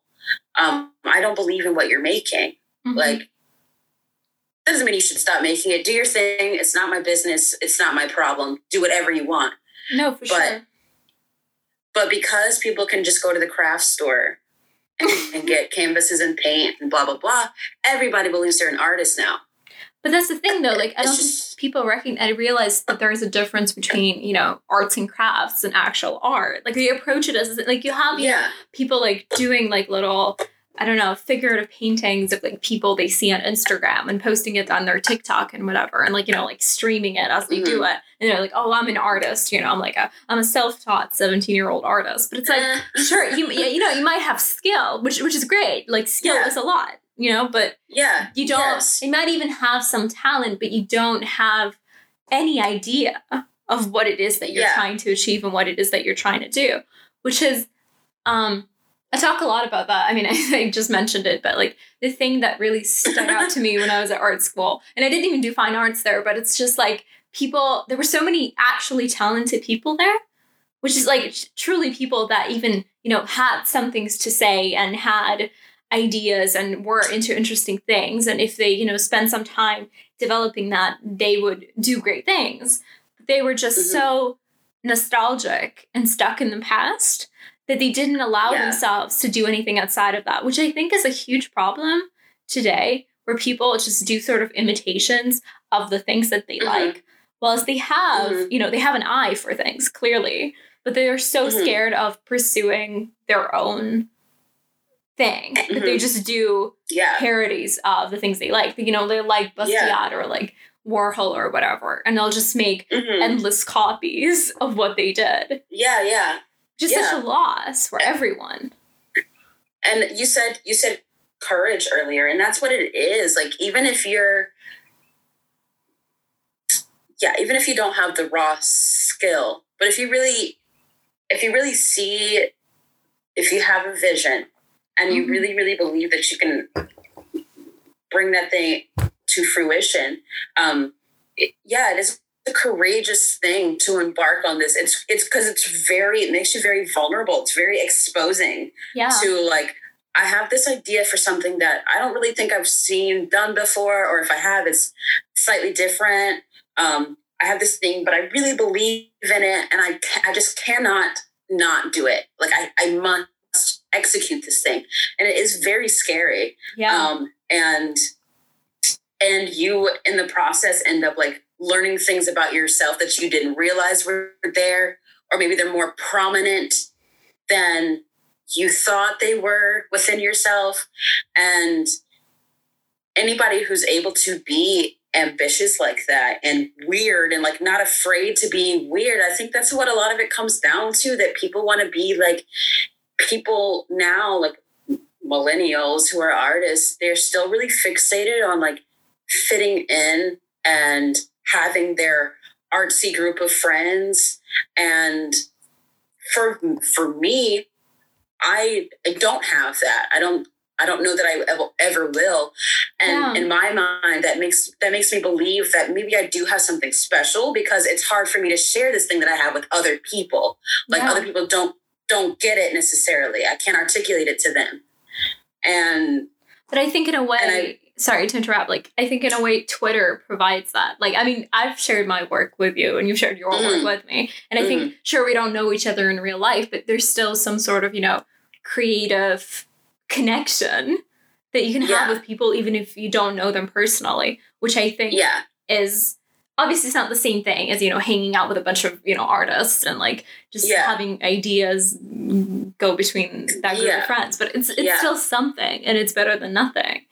[SPEAKER 5] um i don't believe in what you're making.
[SPEAKER 2] Mhm.
[SPEAKER 5] like that doesn't mean you should stop making it. Do your thing. It's not my business. It's not my problem. Do whatever you want.
[SPEAKER 2] No for
[SPEAKER 5] but-
[SPEAKER 2] sure.
[SPEAKER 5] but because people can just go to the craft store and get canvases and paint and blah blah blah everybody believes they're an artist now
[SPEAKER 2] But that's the thing, though. Like, I don't
[SPEAKER 5] just-
[SPEAKER 2] think people recognize. I realize that there is a difference between you know arts and crafts and actual art. Like they approach it as like you have you know,
[SPEAKER 5] yeah
[SPEAKER 2] people like doing like little. I don't know, figurative paintings of like people they see on Instagram and posting it on their TikTok and whatever, and like you know, like streaming it as they do it. And they're like, "Oh, I'm an artist," you know. I'm like a, I'm a self-taught 17 year old artist. But it's like, sure, you you know, you might have skill, which which is great. Like skill
[SPEAKER 5] Yeah.
[SPEAKER 2] is a lot, you know. But
[SPEAKER 5] yeah
[SPEAKER 2] you don't
[SPEAKER 5] yes.
[SPEAKER 2] you might even have some talent but you don't have any idea of what it is that you're
[SPEAKER 5] Yeah.
[SPEAKER 2] trying to achieve and what it is that you're trying to do which is um i talk a lot about that i mean I, I just mentioned it but like the thing that really stuck out to me when i was at art school and i didn't even do fine arts there but it's just like people there were so many actually talented people there which is like truly people that even you know had some things to say and had ideas and were into interesting things and if they you know spend some time developing that they would do great things they were just
[SPEAKER 5] Mhm.
[SPEAKER 2] so nostalgic and stuck in the past that they didn't allow
[SPEAKER 5] Yeah.
[SPEAKER 2] themselves to do anything outside of that which i think is a huge problem today where people just do sort of imitations of the things that they
[SPEAKER 5] Mhm.
[SPEAKER 2] like whereas they have
[SPEAKER 5] Mhm.
[SPEAKER 2] you know they have an eye for things clearly but they are so
[SPEAKER 5] Mhm.
[SPEAKER 2] scared of pursuing their own thing. That they
[SPEAKER 5] Mhm.
[SPEAKER 2] just do
[SPEAKER 5] Yeah.
[SPEAKER 2] parodies of the things they like. You know, they like Basquiat
[SPEAKER 5] Yeah.
[SPEAKER 2] or like Warhol or whatever, and they'll just make
[SPEAKER 5] Mhm.
[SPEAKER 2] endless copies of what they did.
[SPEAKER 5] yeah, yeah.
[SPEAKER 2] Just such a loss for everyone.
[SPEAKER 5] And you said you said courage earlier, and that's what it is. Like even if you're yeah, even if you don't have the raw skill, but if you really if you really see if you have a vision and you
[SPEAKER 2] Mhm.
[SPEAKER 5] really, really believe that you can bring that thing to fruition, um, it, yeah, it is a courageous thing to embark on this. It's it's because it's very it makes you very vulnerable. It's very exposing
[SPEAKER 2] Yeah.
[SPEAKER 5] to like I have this idea for something that I don't really think I've seen done before, or if I have, it's slightly different. Um, I have this thing, but I really believe in it, and I I just cannot not do it. Like I I must execute this thing, and it is very scary.
[SPEAKER 2] yeah.
[SPEAKER 5] Um, and and you in the process end up like learning things about yourself that you didn't realize were there, or maybe they're more prominent than you thought they were within yourself. And anybody who's able to be ambitious like that and weird and like not afraid to be weird, I think that's what a lot of it comes down to that people want to be like people now, like millennials who are artists, they're still really fixated on like fitting in and having their artsy group of friends. And for for me, I, I don't have that. I don't I don't know that I ever, ever will. And
[SPEAKER 2] Yeah.
[SPEAKER 5] in my mind, that makes that makes me believe that maybe I do have something special because it's hard for me to share this thing that I have with other people. Like
[SPEAKER 2] Yeah.
[SPEAKER 5] other people don't don't get it necessarily. I can't articulate it to them. And
[SPEAKER 2] But I think in a way,
[SPEAKER 5] I-
[SPEAKER 2] sorry to interrupt, like I think in a way Twitter provides that. Like I mean, I've shared my work with you and you've shared your
[SPEAKER 5] Mhm.
[SPEAKER 2] work with me. And I think sure we don't know each other in real life, but there's still some sort of, you know, creative connection that you can have with people even if you don't know them personally, which I think
[SPEAKER 5] yeah,
[SPEAKER 2] is obviously it's not the same thing as, you know, hanging out with a bunch of, you know, artists and like just
[SPEAKER 5] Yeah.
[SPEAKER 2] having ideas go between that group
[SPEAKER 5] Yeah.
[SPEAKER 2] of friends. But it's it's
[SPEAKER 5] Yeah.
[SPEAKER 2] still something and it's better than nothing.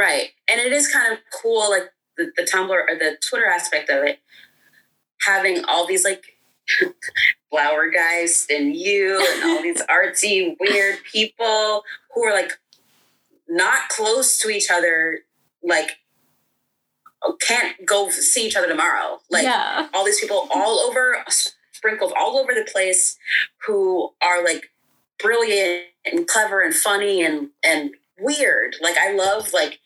[SPEAKER 5] Right. And it is kind of cool, like the, the Tumblr or the Twitter aspect of it, having all these like flower guys and you and all these artsy, weird people who are like not close to each other, like can't go see each other tomorrow. Like
[SPEAKER 2] yeah.
[SPEAKER 5] all these people all over sprinkled all over the place who are like brilliant and clever and funny and and weird like i love like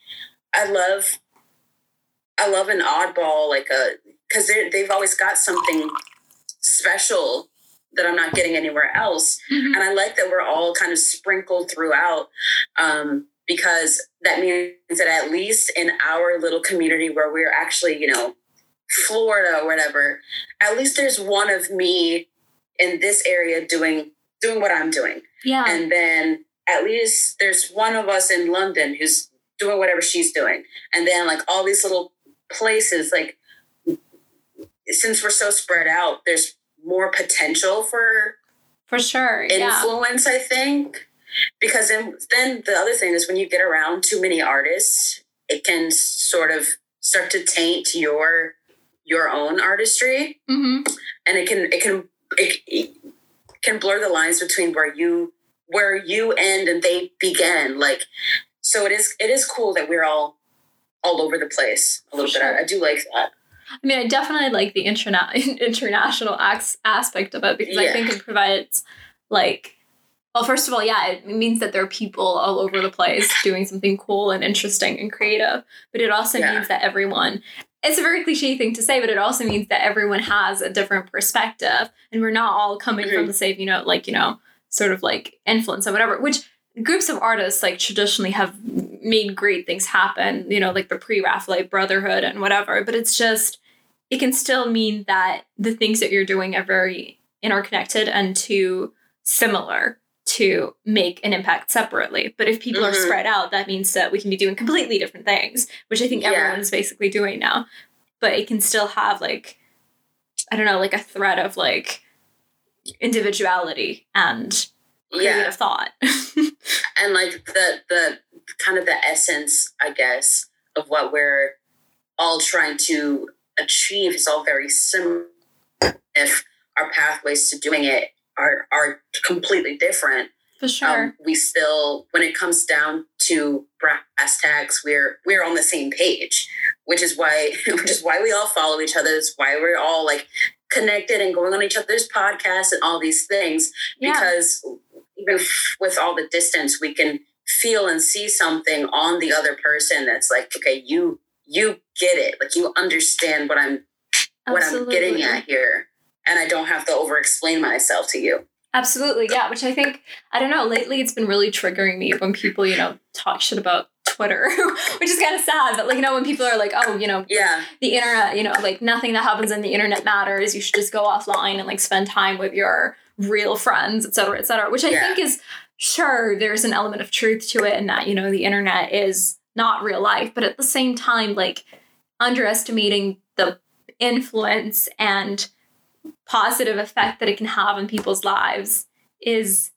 [SPEAKER 5] i love i love an oddball like a because they've always got something special that i'm not getting anywhere else
[SPEAKER 2] Mhm.
[SPEAKER 5] and I like that we're all kind of sprinkled throughout um, because that means that at least in our little community where we're actually, you know, Florida or whatever, at least there's one of me in this area doing doing what I'm doing,
[SPEAKER 2] Yeah.
[SPEAKER 5] and then at least there's one of us in London who's doing whatever she's doing, and then like all these little places, like since we're so spread out, there's more potential for
[SPEAKER 2] for sure. Yeah.
[SPEAKER 5] influence i think because then then the other thing is when you get around too many artists it can sort of start to taint your your own artistry
[SPEAKER 2] hmm
[SPEAKER 5] and it can it can it, it can blur the lines between where you where you end and they begin like so it is it is cool that we're all all over the place a little
[SPEAKER 2] For
[SPEAKER 5] bit. I, I do like that
[SPEAKER 2] I mean, I definitely like the interna- international acts aspect of it because I think it provides, like, well, first of all, yeah, it means that there are people all over the place doing something cool and interesting and creative. But it also
[SPEAKER 5] Yeah.
[SPEAKER 2] means that everyone, it's a very cliche thing to say, but it also means that everyone has a different perspective and we're not all coming from
[SPEAKER 5] Mhm.
[SPEAKER 2] the same, you know, like, you know, sort of like influence or whatever, which groups of artists like traditionally have made great things happen, you know, like the pre-Raphaelite Brotherhood and whatever. But it's just it can still mean that the things that you're doing are very interconnected and too similar to make an impact separately. But if people are
[SPEAKER 5] Mhm.
[SPEAKER 2] spread out, that means that we can be doing completely different things, which I think
[SPEAKER 5] Yeah.
[SPEAKER 2] everyone is basically doing now. But it can still have like I don't know, like a thread of like individuality and creative
[SPEAKER 5] Yeah.
[SPEAKER 2] thought.
[SPEAKER 5] and like the the kind of the essence i guess of what we're all trying to achieve is all very similar if our pathways to doing it are are completely different
[SPEAKER 2] For sure.
[SPEAKER 5] um, we still when it comes down to brass tacks we're we're on the same page which is why which is why we all follow each other it's why we're all like connected and going on each other's podcasts and all these things
[SPEAKER 2] yeah.
[SPEAKER 5] because even f- with all the distance we can feel and see something on the other person that's like okay you you get it like you understand what i'm what i'm getting at here and i don't have to over explain myself to you
[SPEAKER 2] Absolutely, yeah. Which I think I don't know. Lately, it's been really triggering me when people, you know, talk shit about Twitter, which is kind of sad. But like, you know, when people are like, "Oh, you know,
[SPEAKER 5] yeah
[SPEAKER 2] the internet, you know, like nothing that happens on the internet matters. You should just go offline and like spend time with your real friends, et cetera, et cetera." Which I
[SPEAKER 5] Yeah.
[SPEAKER 2] think is sure there's an element of truth to it, and that you know the internet is not real life, but at the same time, like underestimating the influence and positive effect that it can have on people's lives is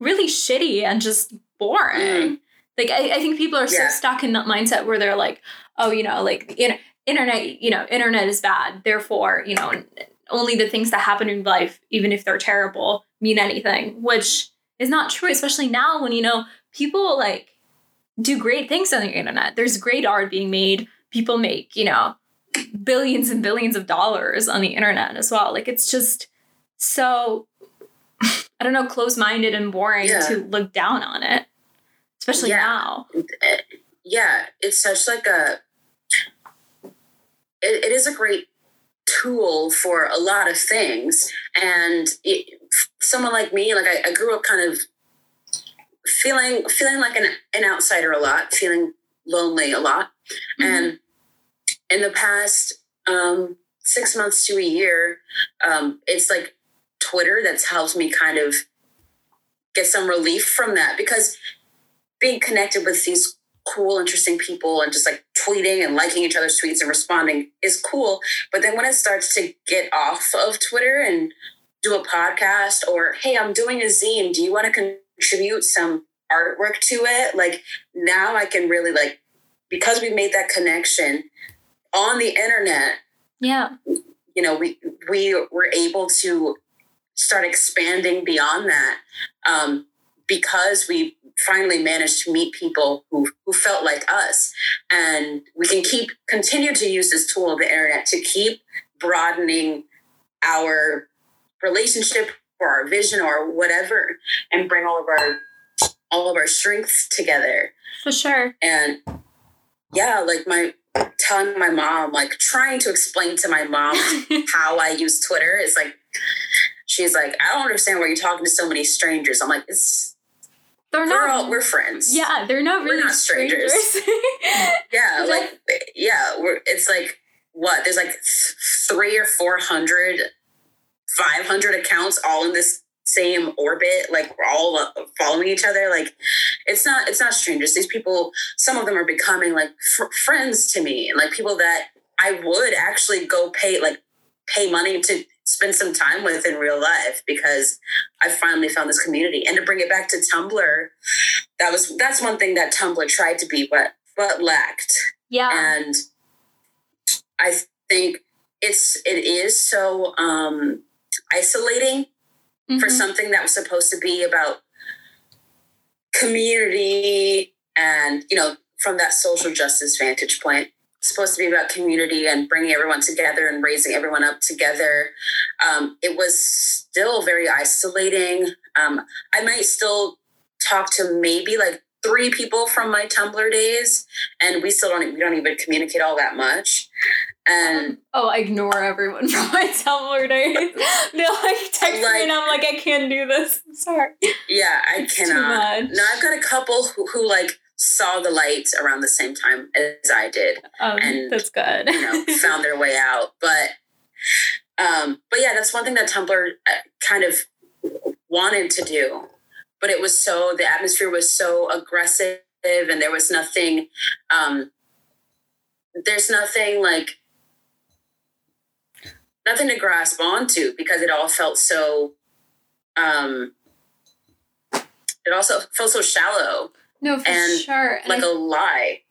[SPEAKER 2] really shitty and just boring.
[SPEAKER 5] Mm.
[SPEAKER 2] Like I, I think people are
[SPEAKER 5] Yeah.
[SPEAKER 2] so stuck in that mindset where they're like, oh, you know, like the in- internet, you know, internet is bad. Therefore, you know, only the things that happen in life, even if they're terrible, mean anything, which is not true, especially now when, you know, people like do great things on the internet. There's great art being made. People make, you know, billions and billions of dollars on the internet as well. Like it's just so I don't know, close-minded and boring
[SPEAKER 5] Yeah.
[SPEAKER 2] to look down on it. Especially
[SPEAKER 5] Yeah.
[SPEAKER 2] now.
[SPEAKER 5] yeah it's such like a it, it is a great tool for a lot of things. And it, someone like me like I, I grew up kind of feeling feeling like an, an outsider a lot feeling lonely a lot. And in the past um, six months to a year um, it's like twitter that's helped me kind of get some relief from that because being connected with these cool, interesting people and just like tweeting and liking each other's tweets and responding is cool. But then when it starts to get off of Twitter and do a podcast or, hey, I'm doing a zine, do you want to contribute some artwork to it? Like now I can really like, because we made that connection on the internet,
[SPEAKER 2] Yeah.
[SPEAKER 5] you know, we we were able to start expanding beyond that um, because we finally managed to meet people who who felt like us, and we can keep continue to use this tool of the internet to keep broadening our relationship or our vision or whatever, and bring all of our all of our strengths together.
[SPEAKER 2] For sure.
[SPEAKER 5] and yeah like my telling my mom like trying to explain to my mom how i use twitter is like she's like i don't understand why you're talking to so many strangers. I'm like it's
[SPEAKER 2] They're not
[SPEAKER 5] all we're friends.
[SPEAKER 2] Yeah, they're not really We're
[SPEAKER 5] not strangers. yeah like yeah we're it's like what? There's like th- three or four hundred 500 accounts all in this same orbit like we're all following each other. Like it's not it's not strangers. These people some of them are becoming like fr- friends to me. And like people that i would actually go pay like pay money to spend some time with in real life because i finally found this community and to bring it back to tumblr that was that's one thing that tumblr tried to be but but lacked
[SPEAKER 2] Yeah.
[SPEAKER 5] and i think it's it is so um isolating for
[SPEAKER 2] Mhm.
[SPEAKER 5] something that was supposed to be about community and you know from that social justice vantage point supposed to be about community and bringing everyone together and raising everyone up together um, it was still very isolating um, i might still talk to maybe like three people from my tumblr days and we still don't we don't even communicate all that much and
[SPEAKER 2] Oh, I ignore everyone from my Tumblr days. They'll like text me and I'm like, I can't do this. I'm sorry.
[SPEAKER 5] Yeah, I
[SPEAKER 2] It's
[SPEAKER 5] cannot.
[SPEAKER 2] much.
[SPEAKER 5] No, I've got a couple who, who like saw the light around the same time as I did,
[SPEAKER 2] Um,
[SPEAKER 5] And,
[SPEAKER 2] that's good.
[SPEAKER 5] you know, found their way out. But, um, but yeah, that's one thing that Tumblr uh, kind of wanted to do, but it was so the atmosphere was so aggressive, and there was nothing. Um, there's nothing like nothing to grasp onto because it all felt so um it also felt so shallow,
[SPEAKER 2] no, for
[SPEAKER 5] and,
[SPEAKER 2] sure. And
[SPEAKER 5] like
[SPEAKER 2] I
[SPEAKER 5] a lie.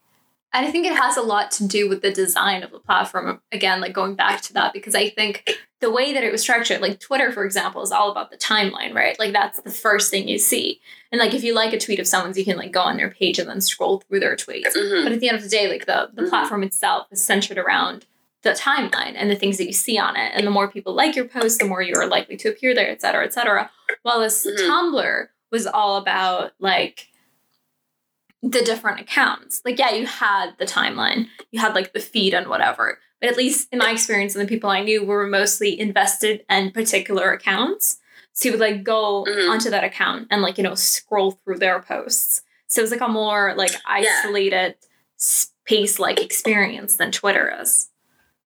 [SPEAKER 2] And I think it has a lot to do with the design of the platform. Again, like going back to that, because I think the way that it was structured, like Twitter, for example, is all about the timeline, right? Like that's the first thing you see. And like if you like a tweet of someone's, you can like go on their page and then scroll through their tweets.
[SPEAKER 5] Mhm.
[SPEAKER 2] But at the end of the day, like the, the
[SPEAKER 5] Mhm.
[SPEAKER 2] platform itself is centered around the timeline and the things that you see on it. And the more people like your post, the more you're likely to appear there, et cetera, et cetera. While this
[SPEAKER 5] Mhm.
[SPEAKER 2] Tumblr was all about like the different accounts. Like, yeah, you had the timeline, you had like the feed and whatever. But at least in my experience and the people I knew were mostly invested in particular accounts. So you would like go
[SPEAKER 5] Mhm.
[SPEAKER 2] onto that account and like, you know, scroll through their posts. So it was like a more like isolated space like experience than Twitter is.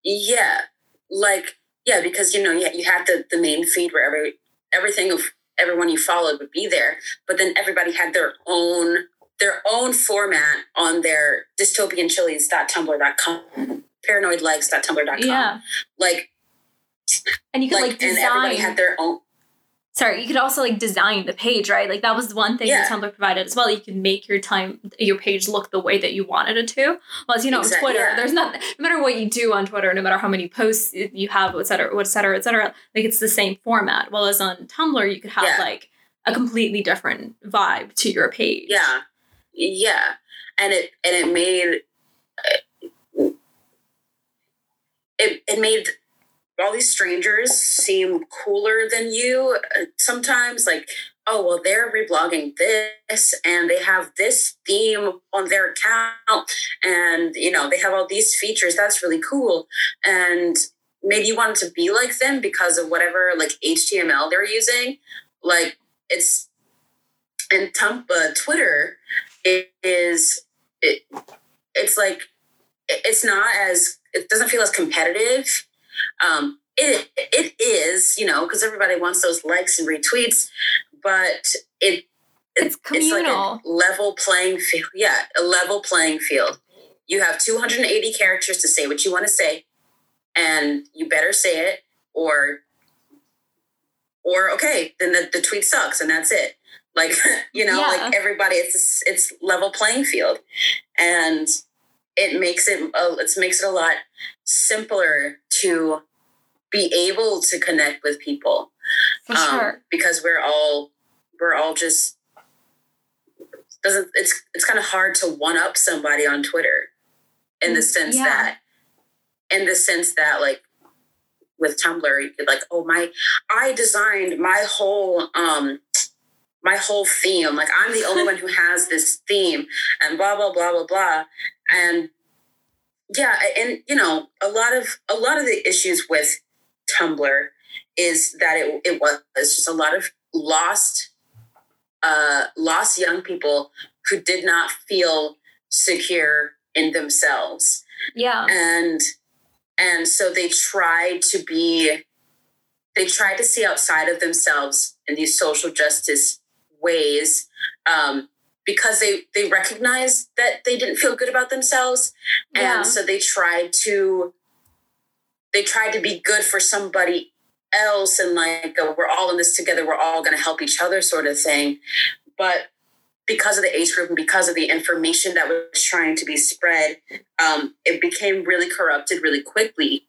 [SPEAKER 5] Yeah, like yeah, because you know you, you had the the main feed where every everything of everyone you followed would be there, but then everybody had their own their own format on their dystopianchilies.tumblr.com, paranoidlegs.tumblr.com.
[SPEAKER 2] Yeah.
[SPEAKER 5] like
[SPEAKER 2] And you could like,
[SPEAKER 5] like, and everybody
[SPEAKER 2] design
[SPEAKER 5] had their own.
[SPEAKER 2] sorry, you could also like design the page, right? Like that was one thing that Tumblr provided as well. You could make your time your page look the way that you wanted it to. Whereas you know,
[SPEAKER 5] Exact-
[SPEAKER 2] Twitter,
[SPEAKER 5] yeah.
[SPEAKER 2] there's not no matter what you do on Twitter, no matter how many posts you have, et cetera, et cetera, et cetera, like it's the same format. Whereas on Tumblr, you could have
[SPEAKER 5] Yeah.
[SPEAKER 2] like a completely different vibe to your page.
[SPEAKER 5] Yeah, yeah, and it and it made it it made all these strangers seem cooler than you uh, sometimes like oh well they're reblogging this and they have this theme on their account and you know they have all these features. That's really cool. And maybe you want to be like them because of whatever like html they're using. Like it's in Tum- uh, twitter it is it, it's like it's not as it doesn't feel as competitive. Um it it is you know because everybody wants those likes and retweets but it
[SPEAKER 2] It's communal.
[SPEAKER 5] like a level playing field yeah a level playing field. You have 280 characters to say what you want to say and you better say it or or okay then the, the tweet sucks and that's it like you know
[SPEAKER 2] Yeah.
[SPEAKER 5] like everybody it's it's level playing field and it makes it uh, it makes it a lot simpler to be able to connect with people
[SPEAKER 2] for sure.
[SPEAKER 5] because we're all we're all just doesn't it's it's kind of hard to one up somebody on Twitter in the
[SPEAKER 2] Mm,
[SPEAKER 5] sense
[SPEAKER 2] yeah.
[SPEAKER 5] that in the sense that like with Tumblr you could like oh my I designed my whole um my whole theme. Like I'm the only one who has this theme and blah blah blah blah blah. And yeah and you know a lot of a lot of the issues with Tumblr is that it, it was just a lot of lost uh lost young people who did not feel secure in themselves.
[SPEAKER 2] Yeah.
[SPEAKER 5] and and so they tried to be they tried to see outside of themselves in these social justice ways um, because they they recognized that they didn't feel good about themselves.
[SPEAKER 2] Yeah.
[SPEAKER 5] and so they tried to they tried to be good for somebody else and like a, we're all in this together we're all going to help each other sort of thing. But because of the age group and because of the information that was trying to be spread um, it became really corrupted really quickly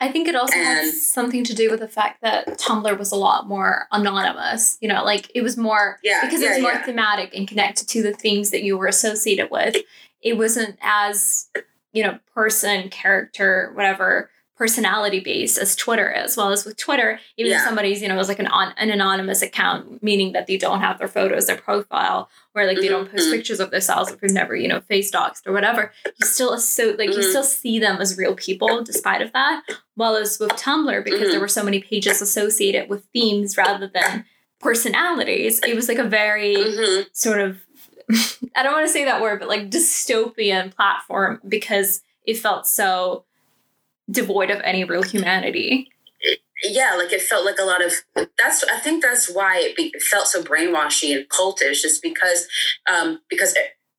[SPEAKER 2] I think it also
[SPEAKER 5] And-
[SPEAKER 2] has something to do with the fact that Tumblr was a lot more anonymous. You know, like it was more
[SPEAKER 5] Yeah,
[SPEAKER 2] because it
[SPEAKER 5] yeah,
[SPEAKER 2] was more
[SPEAKER 5] yeah.
[SPEAKER 2] thematic and connected to the themes that you were associated with. It wasn't as you know person, character, whatever personality based as Twitter is. Well, as with Twitter, even if somebody's you know is like an on, an anonymous account, meaning that they don't have their photos, their profile, or like they don't post
[SPEAKER 5] Mhm.
[SPEAKER 2] pictures of themselves if they've never you know face doxed or whatever. You still so like you
[SPEAKER 5] Mhm.
[SPEAKER 2] still see them as real people despite of that. While as with Tumblr, because
[SPEAKER 5] Mhm.
[SPEAKER 2] there were so many pages associated with themes rather than personalities, it was like a very
[SPEAKER 5] Mhm.
[SPEAKER 2] sort of I don't want to say that word, but like dystopian platform because it felt so devoid of any real humanity.
[SPEAKER 5] yeah like it felt like a lot of that's i think that's why it, be, it felt so brainwashy and cultish just because um because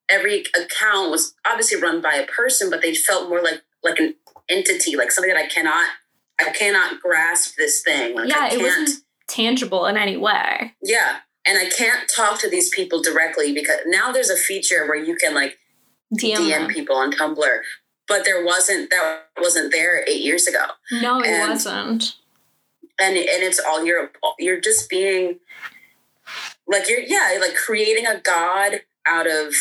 [SPEAKER 5] every account was obviously run by a person but they felt more like like an entity like something that i cannot i cannot grasp this thing like
[SPEAKER 2] yeah,
[SPEAKER 5] I
[SPEAKER 2] it wasn't tangible in any way.
[SPEAKER 5] yeah and I can't talk to these people directly because now there's a feature where you can like
[SPEAKER 2] DM,
[SPEAKER 5] DM, people on Tumblr, but there wasn't that wasn't there eight years ago,
[SPEAKER 2] No, it
[SPEAKER 5] and-
[SPEAKER 2] wasn't.
[SPEAKER 5] and and it's all you're you're just being like you're yeah like creating a god out of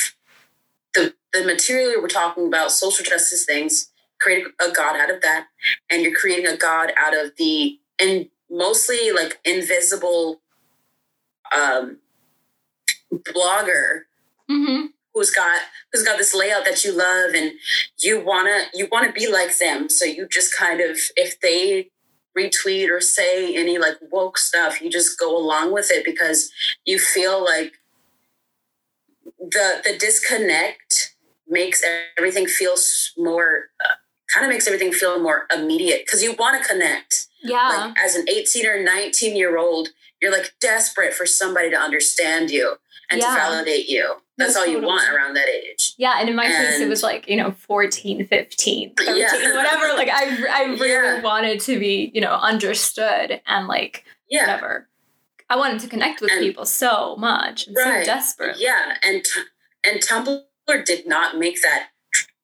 [SPEAKER 5] the the material we're talking about social justice things create a god out of that. And you're creating a god out of the and mostly like invisible um blogger
[SPEAKER 2] hmm
[SPEAKER 5] who's got who's got this layout that you love and you wanna you wanna be like them. So you just kind of if they retweet or say any like woke stuff, you just go along with it because you feel like the the disconnect makes everything feel more uh, kind of makes everything feel more immediate because you want to connect
[SPEAKER 2] Yeah.
[SPEAKER 5] like as an 18 or 19 year old you're like desperate for somebody to understand you and
[SPEAKER 2] Yeah.
[SPEAKER 5] to validate you that's all you want around that age
[SPEAKER 2] Yeah, and in my case, it was like, you know, 14, 15, 13,
[SPEAKER 5] Yeah.
[SPEAKER 2] whatever. Like, I, I really
[SPEAKER 5] Yeah.
[SPEAKER 2] wanted to be, you know, understood and like,
[SPEAKER 5] yeah
[SPEAKER 2] whatever. I wanted to connect with
[SPEAKER 5] And-
[SPEAKER 2] people so much and
[SPEAKER 5] Right.
[SPEAKER 2] so desperate.
[SPEAKER 5] yeah and t- and tumblr did not make that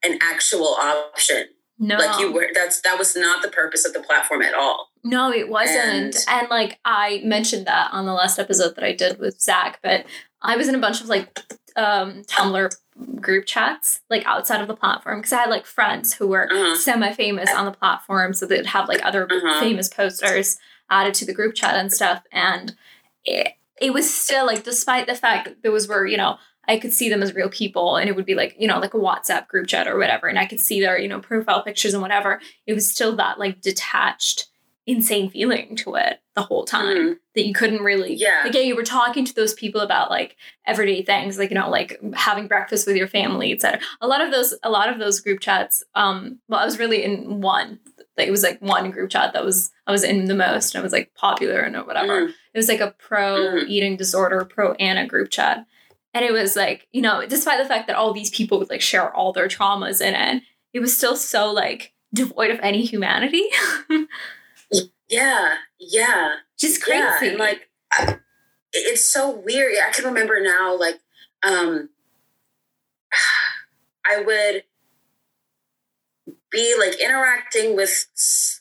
[SPEAKER 5] an actual option
[SPEAKER 2] No.
[SPEAKER 5] like you were that's that was not the purpose of the platform at all
[SPEAKER 2] No, it wasn't. And,
[SPEAKER 5] And-
[SPEAKER 2] like I mentioned that on the last episode that I did with Zach, but I was in a bunch of like um Tumblr group chats, like outside of the platform, because I had like friends who were
[SPEAKER 5] Uh-huh.
[SPEAKER 2] semi-famous on the platform, so they'd have like other
[SPEAKER 5] Uh-huh.
[SPEAKER 2] famous posters added to the group chat and stuff. And it it was still like, despite the fact that those were, you know, I could see them as real people and it would be like, you know, like a WhatsApp group chat or whatever. And I could see their, you know, profile pictures and whatever. It was still that like detached, insane feeling to it the whole time
[SPEAKER 5] Mhm.
[SPEAKER 2] that you couldn't really,
[SPEAKER 5] Yeah.
[SPEAKER 2] Like, yeah, you were talking to those people about like everyday things, like, you know, like having breakfast with your family, etc. A lot of those, a lot of those group chats, um, well, I was really in one, like, it was like one group chat that was, I was in the most and it was like popular and whatever.
[SPEAKER 5] Mhm.
[SPEAKER 2] It was like a pro
[SPEAKER 5] Mhm.
[SPEAKER 2] eating disorder, pro ana group chat. And it was like, you know, despite the fact that all these people would like share all their traumas in it, it was still so like devoid of any humanity.
[SPEAKER 5] yeah yeah
[SPEAKER 2] Just crazy.
[SPEAKER 5] Yeah, like I, it's so weird. I can remember now, like um, I would be like interacting with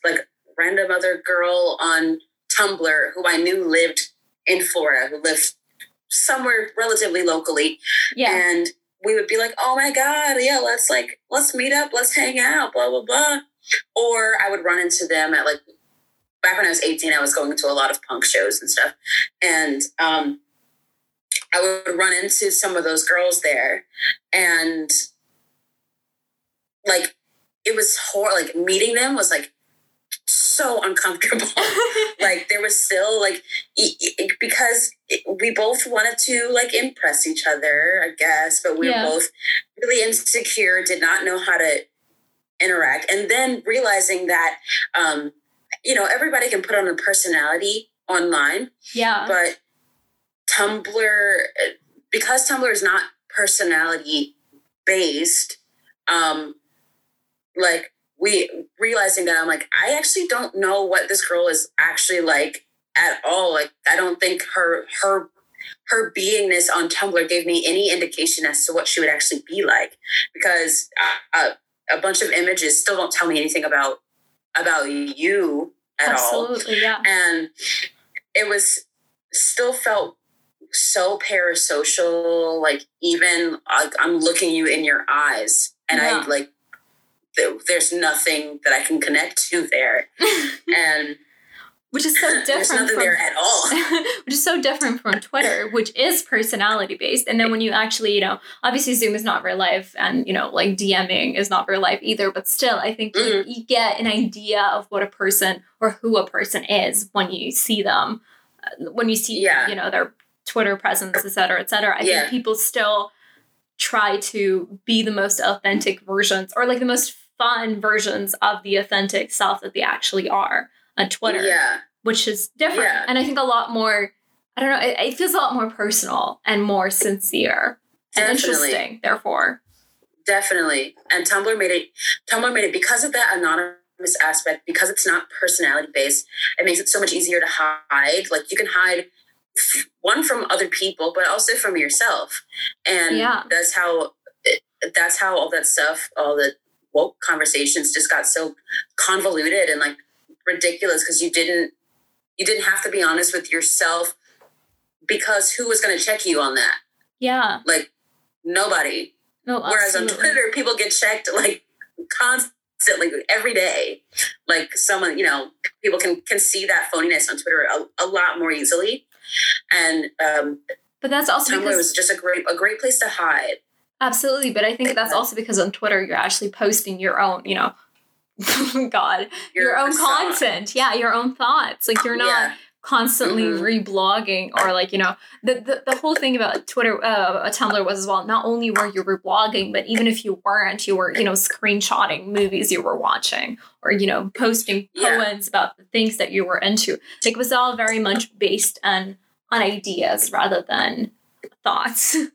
[SPEAKER 5] like random other girl on Tumblr who I knew lived in Florida, who lived somewhere relatively locally,
[SPEAKER 2] yeah.
[SPEAKER 5] and we would be like, "Oh my god, yeah, let's like let's meet up, let's hang out, blah blah blah." Or I would run into them at like back when I was eighteen, I was going to a lot of punk shows and stuff, and um, I would run into some of those girls there, and like it was hor like meeting them was like so uncomfortable. Like there was still like e- e- because it, we both wanted to like impress each other i guess but we
[SPEAKER 2] Yeah.
[SPEAKER 5] were both really insecure did not know how to interact. And then realizing that um you know everybody can put on a personality online
[SPEAKER 2] yeah.
[SPEAKER 5] but tumblr because tumblr is not personality based um like we realizing that i'm like i actually don't know what this girl is actually like at all like i don't think her her her beingness on tumblr gave me any indication as to what she would actually be like because uh, a, a bunch of images still don't tell me anything about about you at all
[SPEAKER 2] Absolutely. Yeah.
[SPEAKER 5] and it was still felt so parasocial like even like i'm looking you in your eyes and
[SPEAKER 2] Yeah.
[SPEAKER 5] i like th- there's nothing that i can connect to there and
[SPEAKER 2] which is so
[SPEAKER 5] there's
[SPEAKER 2] different
[SPEAKER 5] nothing
[SPEAKER 2] from
[SPEAKER 5] there at all
[SPEAKER 2] which is so different from Twitter, which is personality based. And then when you actually, you know, obviously Zoom is not real life, and you know, like DMing is not real life either. But still, I think you,
[SPEAKER 5] Mhm.
[SPEAKER 2] you get an idea of what a person or who a person is when you see them, uh, when you see,
[SPEAKER 5] Yeah.
[SPEAKER 2] you know, their Twitter presence, et cetera, et cetera. I
[SPEAKER 5] Yeah.
[SPEAKER 2] think people still try to be the most authentic versions or like the most fun versions of the authentic self that they actually are on Twitter
[SPEAKER 5] yeah
[SPEAKER 2] which is different.
[SPEAKER 5] Yeah.
[SPEAKER 2] And I think a lot more, I don't know, it, it feels a lot more personal and more sincere and
[SPEAKER 5] Definitely.
[SPEAKER 2] interesting, therefore.
[SPEAKER 5] definitely and tumblr made it tumblr made it because of that anonymous aspect because it's not personality based it makes it so much easier to hide like you can hide one from other people, but also from yourself. And
[SPEAKER 2] Yeah.
[SPEAKER 5] that's how that's how all that stuff, all the woke conversations just got so convoluted and like ridiculous because you didn't you didn't have to be honest with yourself because who was going to check you on that?
[SPEAKER 2] Yeah.
[SPEAKER 5] Like nobody.
[SPEAKER 2] No,
[SPEAKER 5] Whereas on. Twitter, people get checked like constantly, every day. Like someone, you know, people can can see that phoniness on Twitter a, a lot more easily. And um,
[SPEAKER 2] But that's also
[SPEAKER 5] Tumblr
[SPEAKER 2] because
[SPEAKER 5] was just a great a great place to hide.
[SPEAKER 2] Absolutely, but I think that's also because on Twitter you're actually posting your own, you know, God, your,
[SPEAKER 5] Your
[SPEAKER 2] own
[SPEAKER 5] thought.
[SPEAKER 2] content. Yeah, your own thoughts. Like you're not
[SPEAKER 5] Yeah.
[SPEAKER 2] constantly
[SPEAKER 5] Mhm.
[SPEAKER 2] reblogging or like you know the, the the whole thing about Twitter, uh, Tumblr was as well. Not only were you reblogging, but even if you weren't, you were you know screenshotting movies you were watching or you know posting
[SPEAKER 5] Yeah.
[SPEAKER 2] poems about the things that you were into. Like it was all very much based on on ideas rather than thoughts.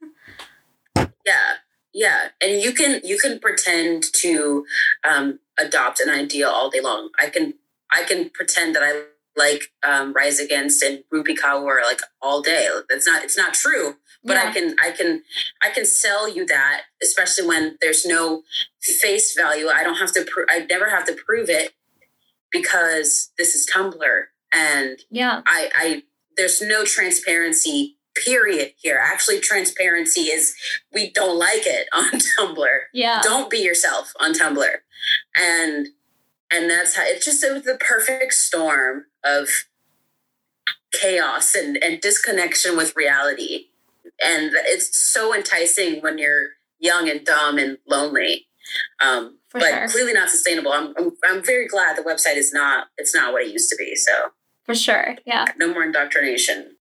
[SPEAKER 5] Yeah, yeah, and you can you can pretend to um, adopt an idea all day long. I can I can pretend that I like um, Rise Against and Rupi Kaur like all day. It's not it's not true, but I can I can I can sell you that, especially when there's no face value. I don't have to. Pro- I never have to prove it because this is Tumblr, and
[SPEAKER 2] yeah.
[SPEAKER 5] I, I there's no transparency period here. Actually, transparency is we don't like it on Tumblr.
[SPEAKER 2] Yeah.
[SPEAKER 5] Don't be yourself on Tumblr, and and that's how it's just it was the perfect storm of chaos and and disconnection with reality, and it's so enticing when you're young and dumb and lonely. Um,
[SPEAKER 2] For
[SPEAKER 5] but
[SPEAKER 2] sure.
[SPEAKER 5] clearly not sustainable. I'm, I'm I'm very glad the website is not it's not what it used to be. So
[SPEAKER 2] For sure. Yeah.
[SPEAKER 5] no more indoctrination.